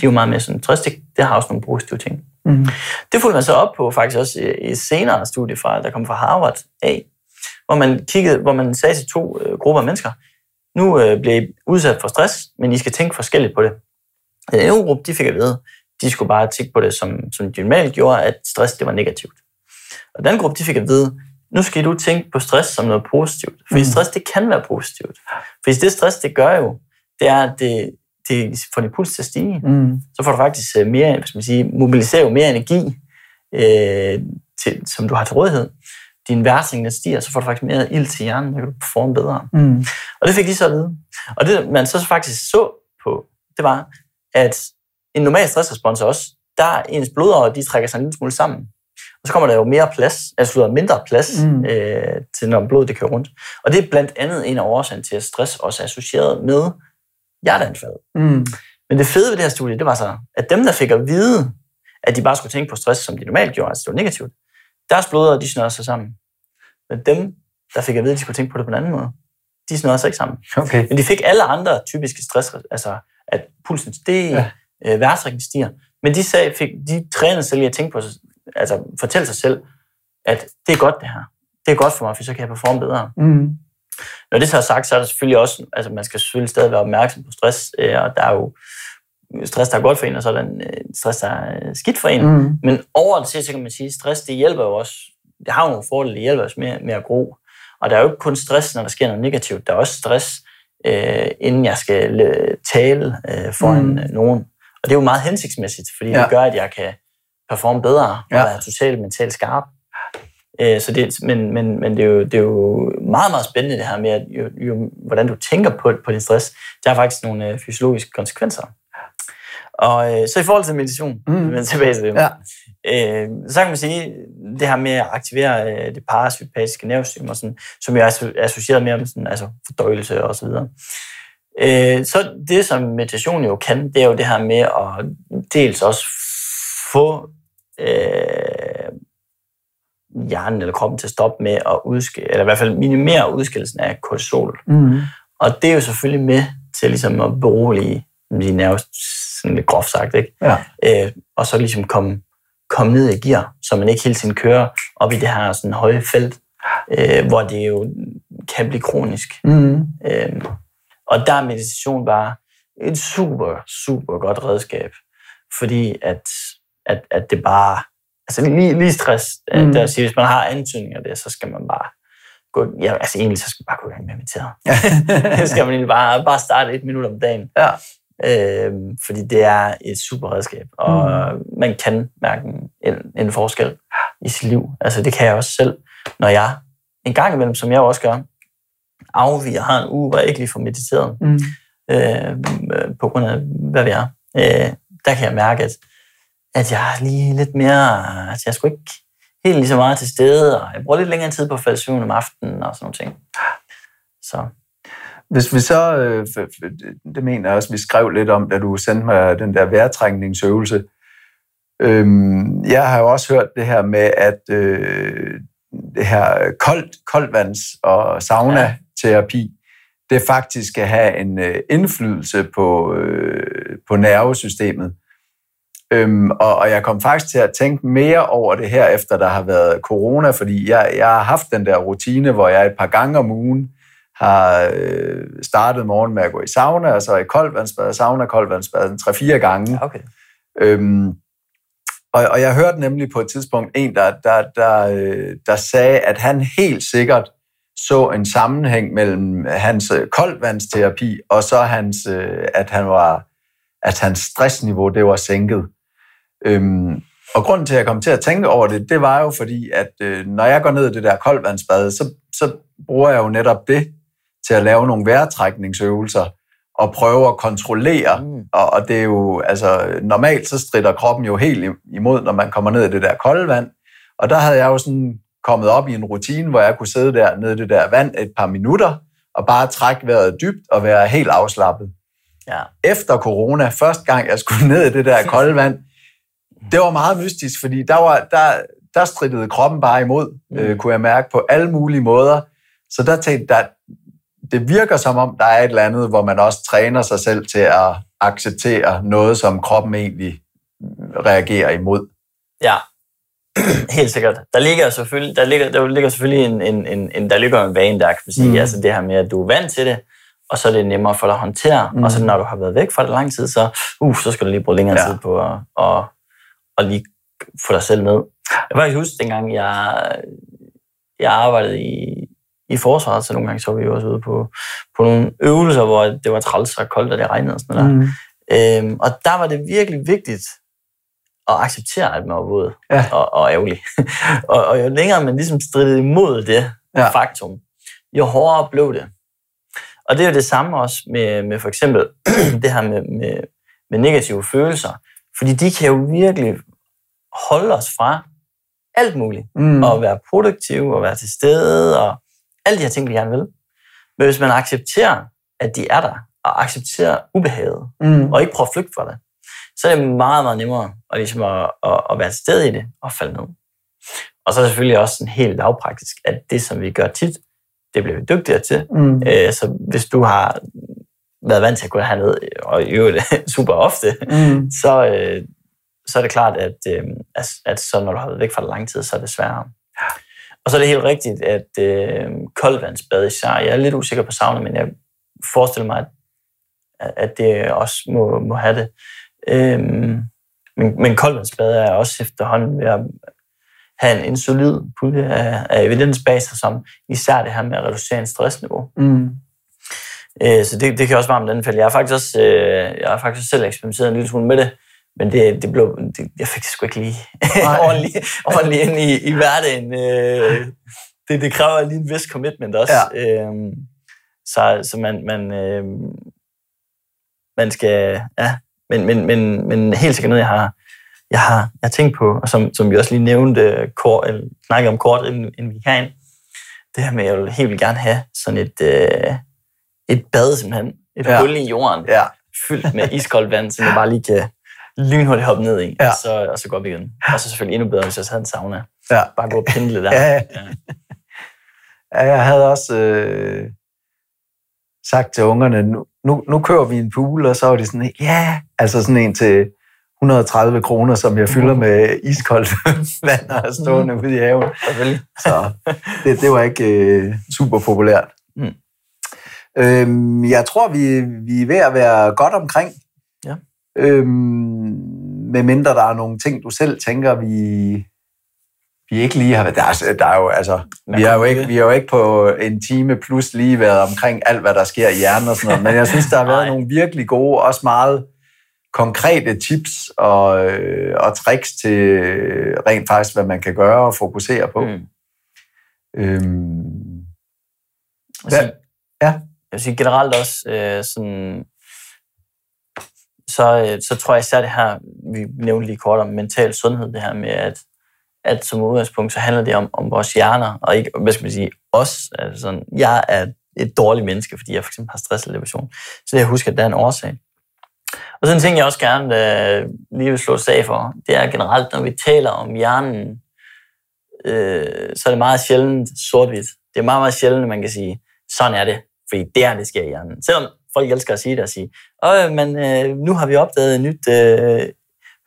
de var meget mere sådan, stress, det, det har også nogle positive ting. Mm. Det fulgte man så op på faktisk også i, i senere studie, fra, der kom fra Harvard af, hvor man kiggede, hvor man sagde til to øh, grupper af mennesker, nu øh, bliver I udsat for stress, men I skal tænke forskelligt på det. Den ene gruppe, de fik at vide, de skulle bare tænke på det, som, som de normalt gjorde, at stress det var negativt. Og den gruppe, de fik at vide, nu skal du tænke på stress som noget positivt. Fordi mm. stress, det kan være positivt. Fordi det stress, det gør jo, det er, at det, det får din puls til at stige. Mm. Så får du faktisk øh, mere, skal man sige, mobiliserer jo mere energi, øh, til, som du har til rådighed din værtning stiger, så får du faktisk mere ild til hjernen, så kan du performe bedre. Mm. Og det fik de så at vide. Og det, man så faktisk så på, det var, at en normal stressrespons også, der ens blodårer, de trækker sig en lille smule sammen. Og så kommer der jo mere plads, altså mindre plads mm. øh, til, når blodet det kører rundt. Og det er blandt andet en af årsagen til, at stress også er associeret med hjerteanfald. Mm. Men det fede ved det her studie, det var så, at dem, der fik at vide, at de bare skulle tænke på stress, som de normalt gjorde, altså det var negativt, deres blodårer, de snørrede sig sammen. Men dem, der fik at vide, at de skulle tænke på det på en anden måde, de snørrede sig ikke sammen. Okay. Men de fik alle andre typiske stress, altså at pulsen stiger, ja. øh, stiger. Men de, sagde, fik, de trænede selv i at tænke på, altså fortælle sig selv, at det er godt det her. Det er godt for mig, for så kan jeg performe bedre. Mm. Når det så er sagt, så er der selvfølgelig også, altså man skal selvfølgelig stadig være opmærksom på stress, øh, og der er jo stress, der er godt for en, og så er der en øh, stress, der er skidt for en. Mm. Men over det så kan man sige, at stress, det hjælper jo også. Det har jo nogle fordele, det hjælper os med, med at gro. Og der er jo ikke kun stress, når der sker noget negativt. Der er også stress, øh, inden jeg skal øh, tale øh, foran mm. nogen. Og det er jo meget hensigtsmæssigt, fordi ja. det gør, at jeg kan performe bedre ja. og være totalt mentalt skarp. Øh, så det, men men, men det, er jo, det er jo meget, meget spændende det her med, at jo, jo, hvordan du tænker på, på din stress. Der er faktisk nogle øh, fysiologiske konsekvenser. Og øh, så i forhold til meditation, mm. men tilbage til det, ja. øh, så kan man sige, det her med at aktivere øh, det parasympatiske nervesystem, og sådan, som jo er associeret med sådan, altså fordøjelse og så videre. Øh, så det, som meditation jo kan, det er jo det her med at dels også få øh, hjernen eller kroppen til at stoppe med at udskille, eller i hvert fald minimere udskillelsen af kortisol. Mm. Og det er jo selvfølgelig med til ligesom at berolige de nervøs, sådan lidt groft sagt, ikke? Ja. Øh, og så ligesom komme, komme ned i gear, så man ikke hele tiden kører op i det her sådan høje felt, øh, hvor det jo kan blive kronisk. Mm. Øh, og der er meditation bare et super, super godt redskab, fordi at, at, at det bare, altså lige, lige stress, mm. der siger, hvis man har antydninger af det, så skal man bare gå, ja, altså egentlig så skal man bare gå i gang med at meditere. så skal man egentlig bare, bare starte et minut om dagen. Ja. Øh, fordi det er et super redskab, og mm. man kan mærke en, en forskel i sit liv. Altså det kan jeg også selv, når jeg en gang imellem, som jeg også gør, afviger, har en uge, hvor jeg ikke lige får mediteret, Mm. øh, på grund af, hvad vi er, øh, der kan jeg mærke, at, at jeg er lige lidt mere, altså jeg er sgu ikke helt lige så meget til stede, og jeg bruger lidt længere tid på at falde søvn om aftenen og sådan nogle ting. Så Hvis vi så, øh, det mener jeg også, vi skrev lidt om, da du sendte mig den der vejrtrækningsøvelse. Øhm, jeg har jo også hørt det her med, at øh, det her koldt, koldvands- og sauna-terapi, det faktisk skal have en øh, indflydelse på, øh, på nervesystemet. Øhm, og, og jeg kom faktisk til at tænke mere over det her, efter der har været corona, fordi jeg, jeg har haft den der rutine, hvor jeg et par gange om ugen har øh, startet morgen med at gå i sauna, og så i koldvandsbad, sauna, koldvandsbad, en 3-4 gange. okay. Øhm, og, og jeg hørte nemlig på et tidspunkt en, der, der, der, øh, der sagde, at han helt sikkert så en sammenhæng mellem hans øh, koldvandsterapi og så hans, øh, at han var, at hans stressniveau det var sænket. Øhm, og grunden til, at jeg kom til at tænke over det, det var jo fordi, at øh, når jeg går ned i det der koldvandsbad, så, så bruger jeg jo netop det til at lave nogle vejrtrækningsøvelser og prøve at kontrollere Mm. og, og det er jo, altså normalt så strider kroppen jo helt imod, når man kommer ned i det der kolde vand. Og der havde jeg jo sådan kommet op i en rutine, hvor jeg kunne sidde der nede i det der vand et par minutter, og bare trække vejret dybt og være helt afslappet. Ja. Efter corona, første gang jeg skulle ned i det der kolde vand, det var meget mystisk, fordi der, var, der, der strittede kroppen bare imod, Mm. øh, kunne jeg mærke på alle mulige måder. Så der tænkte jeg, det virker som om, der er et eller andet, hvor man også træner sig selv til at acceptere noget, som kroppen egentlig reagerer imod. Ja, helt sikkert. Der ligger selvfølgelig, der ligger, der ligger selvfølgelig en, en, en, en, der ligger en vane der, kan man sige. Mm. Altså det her med, at du er vant til det, og så er det nemmere for dig at håndtere. Mm. Og så når du har været væk fra det lang tid, så, uh, så skal du lige bruge længere Ja. tid på at, at, at lige få dig selv ned. Jeg kan faktisk huske, dengang jeg, jeg arbejdede i, i forsvaret, så nogle gange så var vi jo også ude på, på nogle øvelser, hvor det var træls og koldt, og det regnede og sådan noget. Mm. Der. Øhm, og der var det virkelig vigtigt at acceptere, at man var våd Ja. og, og ærgerlig. og, og jo længere man ligesom stridede imod det Ja. faktum, jo hårdere blev det. Og det er jo det samme også med, med for eksempel det her med, med, med negative følelser. Fordi de kan jo virkelig holde os fra alt muligt. Mm. Og være produktiv og være til stede og alle de her ting, vi gerne vil. Men hvis man accepterer, at de er der, og accepterer ubehaget, Mm. og ikke prøver at flygte fra det, så er det meget, meget nemmere at, ligesom at, at, at være til stede i det og falde ned. Og så er det selvfølgelig også sådan helt lavpraktisk, at det, som vi gør tit, det bliver vi dygtigere til. Mm. Øh, Så hvis du har været vant til at gå herned, og i øvrigt super ofte, Mm. så, øh, så er det klart, at, øh, at, at så når du har været væk fra det lang tid, så er det sværere. Og så er det helt rigtigt, at øh, koldvandsbad især, jeg er lidt usikker på sauna, men jeg forestiller mig, at, at det også må, må have det. Øhm, men, men koldvandsbad er også efterhånden ved at have en, en solid pulje af, af evidens bag sig, som især det her med at reducere en stressniveau. Mm. Øh, så det, det kan også varmt anbefale. Jeg har faktisk også, øh, jeg har faktisk selv eksperimenteret en lille smule med det, men det, det blev, det, jeg fik det sgu ikke lige ordentligt, ordentligt ind i, i hverdagen. Øh, det, det kræver lige en vis commitment også. Ja. Øh, så, så man, man, øh, man skal, ja, men, men, men, men helt sikkert noget, jeg har, jeg har, jeg har tænkt på, og som, som vi også lige nævnte, kort, eller snakkede om kort, inden, inden vi kan, det her med, at jeg vil helt vildt gerne have sådan et, øh, et bad simpelthen, et Ja. hul i jorden, Ja. fyldt med iskoldt vand, som jeg bare lige kan lynhurtigt hoppe ned i, Ja. og, så, og så gå op igen. Og så selvfølgelig endnu bedre, hvis jeg havde en sauna. Ja. Bare gå og pendle der. Ja, ja. Jeg havde også øh, sagt til ungerne, nu, nu, nu kører vi en pool, og så var de sådan, ja, altså sådan en til 130 kroner, som jeg fylder med iskoldt vand og stående ude i haven. Så det, det var ikke øh, super populært. Mm. Øhm, jeg tror, vi, vi er ved at være godt omkring. Ja. Øhm, med mindre der er nogle ting, du selv tænker, vi, vi ikke lige har været... Der er, der er jo, altså, vi har jo, ikke, vi har jo ikke på en time plus lige været omkring alt, hvad der sker i hjernen og sådan noget, men jeg synes, der har været nogle virkelig gode, også meget konkrete tips og, øh, og tricks til rent faktisk, hvad man kan gøre og fokusere på. Mm. Øhm, Altså, Ja. Jeg vil sige generelt også øh, sådan, så, øh, så tror jeg især det her, vi nævnte lige kort om mental sundhed, det her med, at, at som udgangspunkt, så handler det om, om vores hjerner, og ikke, hvad skal man sige, os. Altså sådan, jeg er et dårligt menneske, fordi jeg for eksempel har stress eller depression. Så det jeg husker, at der er en årsag. Og sådan en ting, jeg også gerne øh, lige vil slå sag for, det er generelt, når vi taler om hjernen, øh, så er det meget sjældent sort-hvidt. Det er meget, meget sjældent, at man kan sige, sådan er det, fordi det er, det sker i hjernen. Selvom folk elsker at sige det og sige, Åh, men øh, nu har vi opdaget et nyt øh,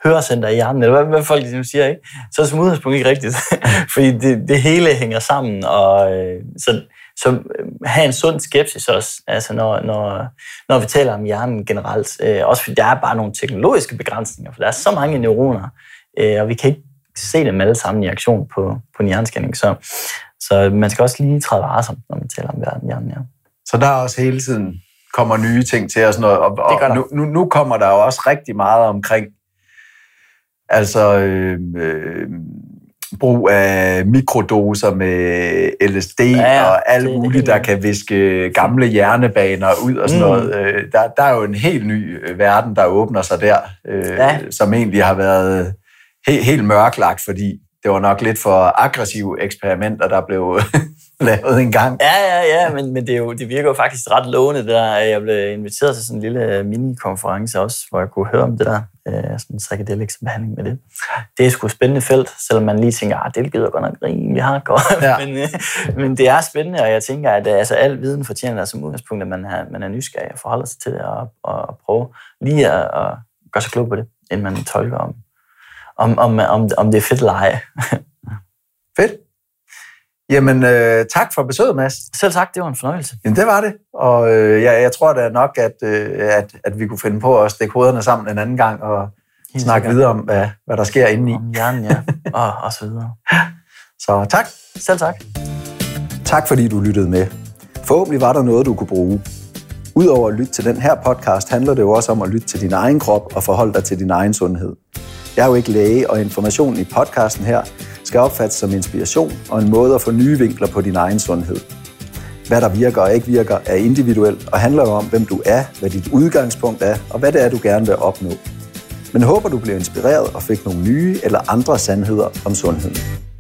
hørecenter i hjernen, eller hvad, hvad folk nu siger, ikke? så er det som udgangspunkt ikke rigtigt. fordi det, det hele hænger sammen, og øh, så, så øh, have en sund skepsis også, altså når, når, når vi taler om hjernen generelt. Øh, også fordi der er bare nogle teknologiske begrænsninger, for der er så mange neuroner, øh, og vi kan ikke se dem alle sammen i aktion på, på en hjernescanning. Så, så man skal også lige træde varsomt, når man taler om hjernen. Ja. Så der er også hele tiden kommer nye ting til og sådan noget. Og, Det og nu, nu, nu kommer der jo også rigtig meget omkring altså øh, øh, brug af mikrodoser med LSD Ja, ja, og alt det er det muligt, helt der kan viske gamle hjernebaner ud og sådan Mm. noget. Øh, der, der er jo en helt ny øh, verden, der åbner sig der, øh, Ja. som egentlig har været helt, helt mørklagt, fordi det var nok lidt for aggressive eksperimenter, der blev lavet en gang. Ja, ja, ja, men, men det, er jo, det virker jo faktisk ret lovende, der. Jeg blev inviteret til sådan en lille mini-konference også, hvor jeg kunne høre om det der, øh, sådan en psychedelics behandling med det. Det er sgu et spændende felt, selvom man lige tænker, at det gider godt nok rimelig hardcore. Ja. men, øh, men det er spændende, og jeg tænker, at øh, altså, al viden fortjener som udgangspunkt, at man er, man er nysgerrig og forholder sig til det, og, og prøve lige at, at gøre sig klog på det, inden man tolker om, om, om, om, om det er fedt eller ej. Fedt. Jamen, øh, tak for besøget, Mads. Selv tak, det var en fornøjelse. Jamen, det var det. Og øh, jeg, jeg tror da nok, at, øh, at, at vi kunne finde på at stikke hovederne sammen en anden gang og Helt snakke sikkert. videre om, hvad, hvad der sker indeni. Om hjernen, ja. Og, og så videre. Så tak. Selv tak. Tak fordi du lyttede med. Forhåbentlig var der noget, du kunne bruge. Udover at lytte til den her podcast, handler det jo også om at lytte til din egen krop og forholde dig til din egen sundhed. Jeg er jo ikke læge, og informationen i podcasten her skal opfattes som inspiration og en måde at få nye vinkler på din egen sundhed. Hvad der virker og ikke virker er individuelt og handler jo om, hvem du er, hvad dit udgangspunkt er og hvad det er, du gerne vil opnå. Men håber, du blev inspireret og fik nogle nye eller andre sandheder om sundheden.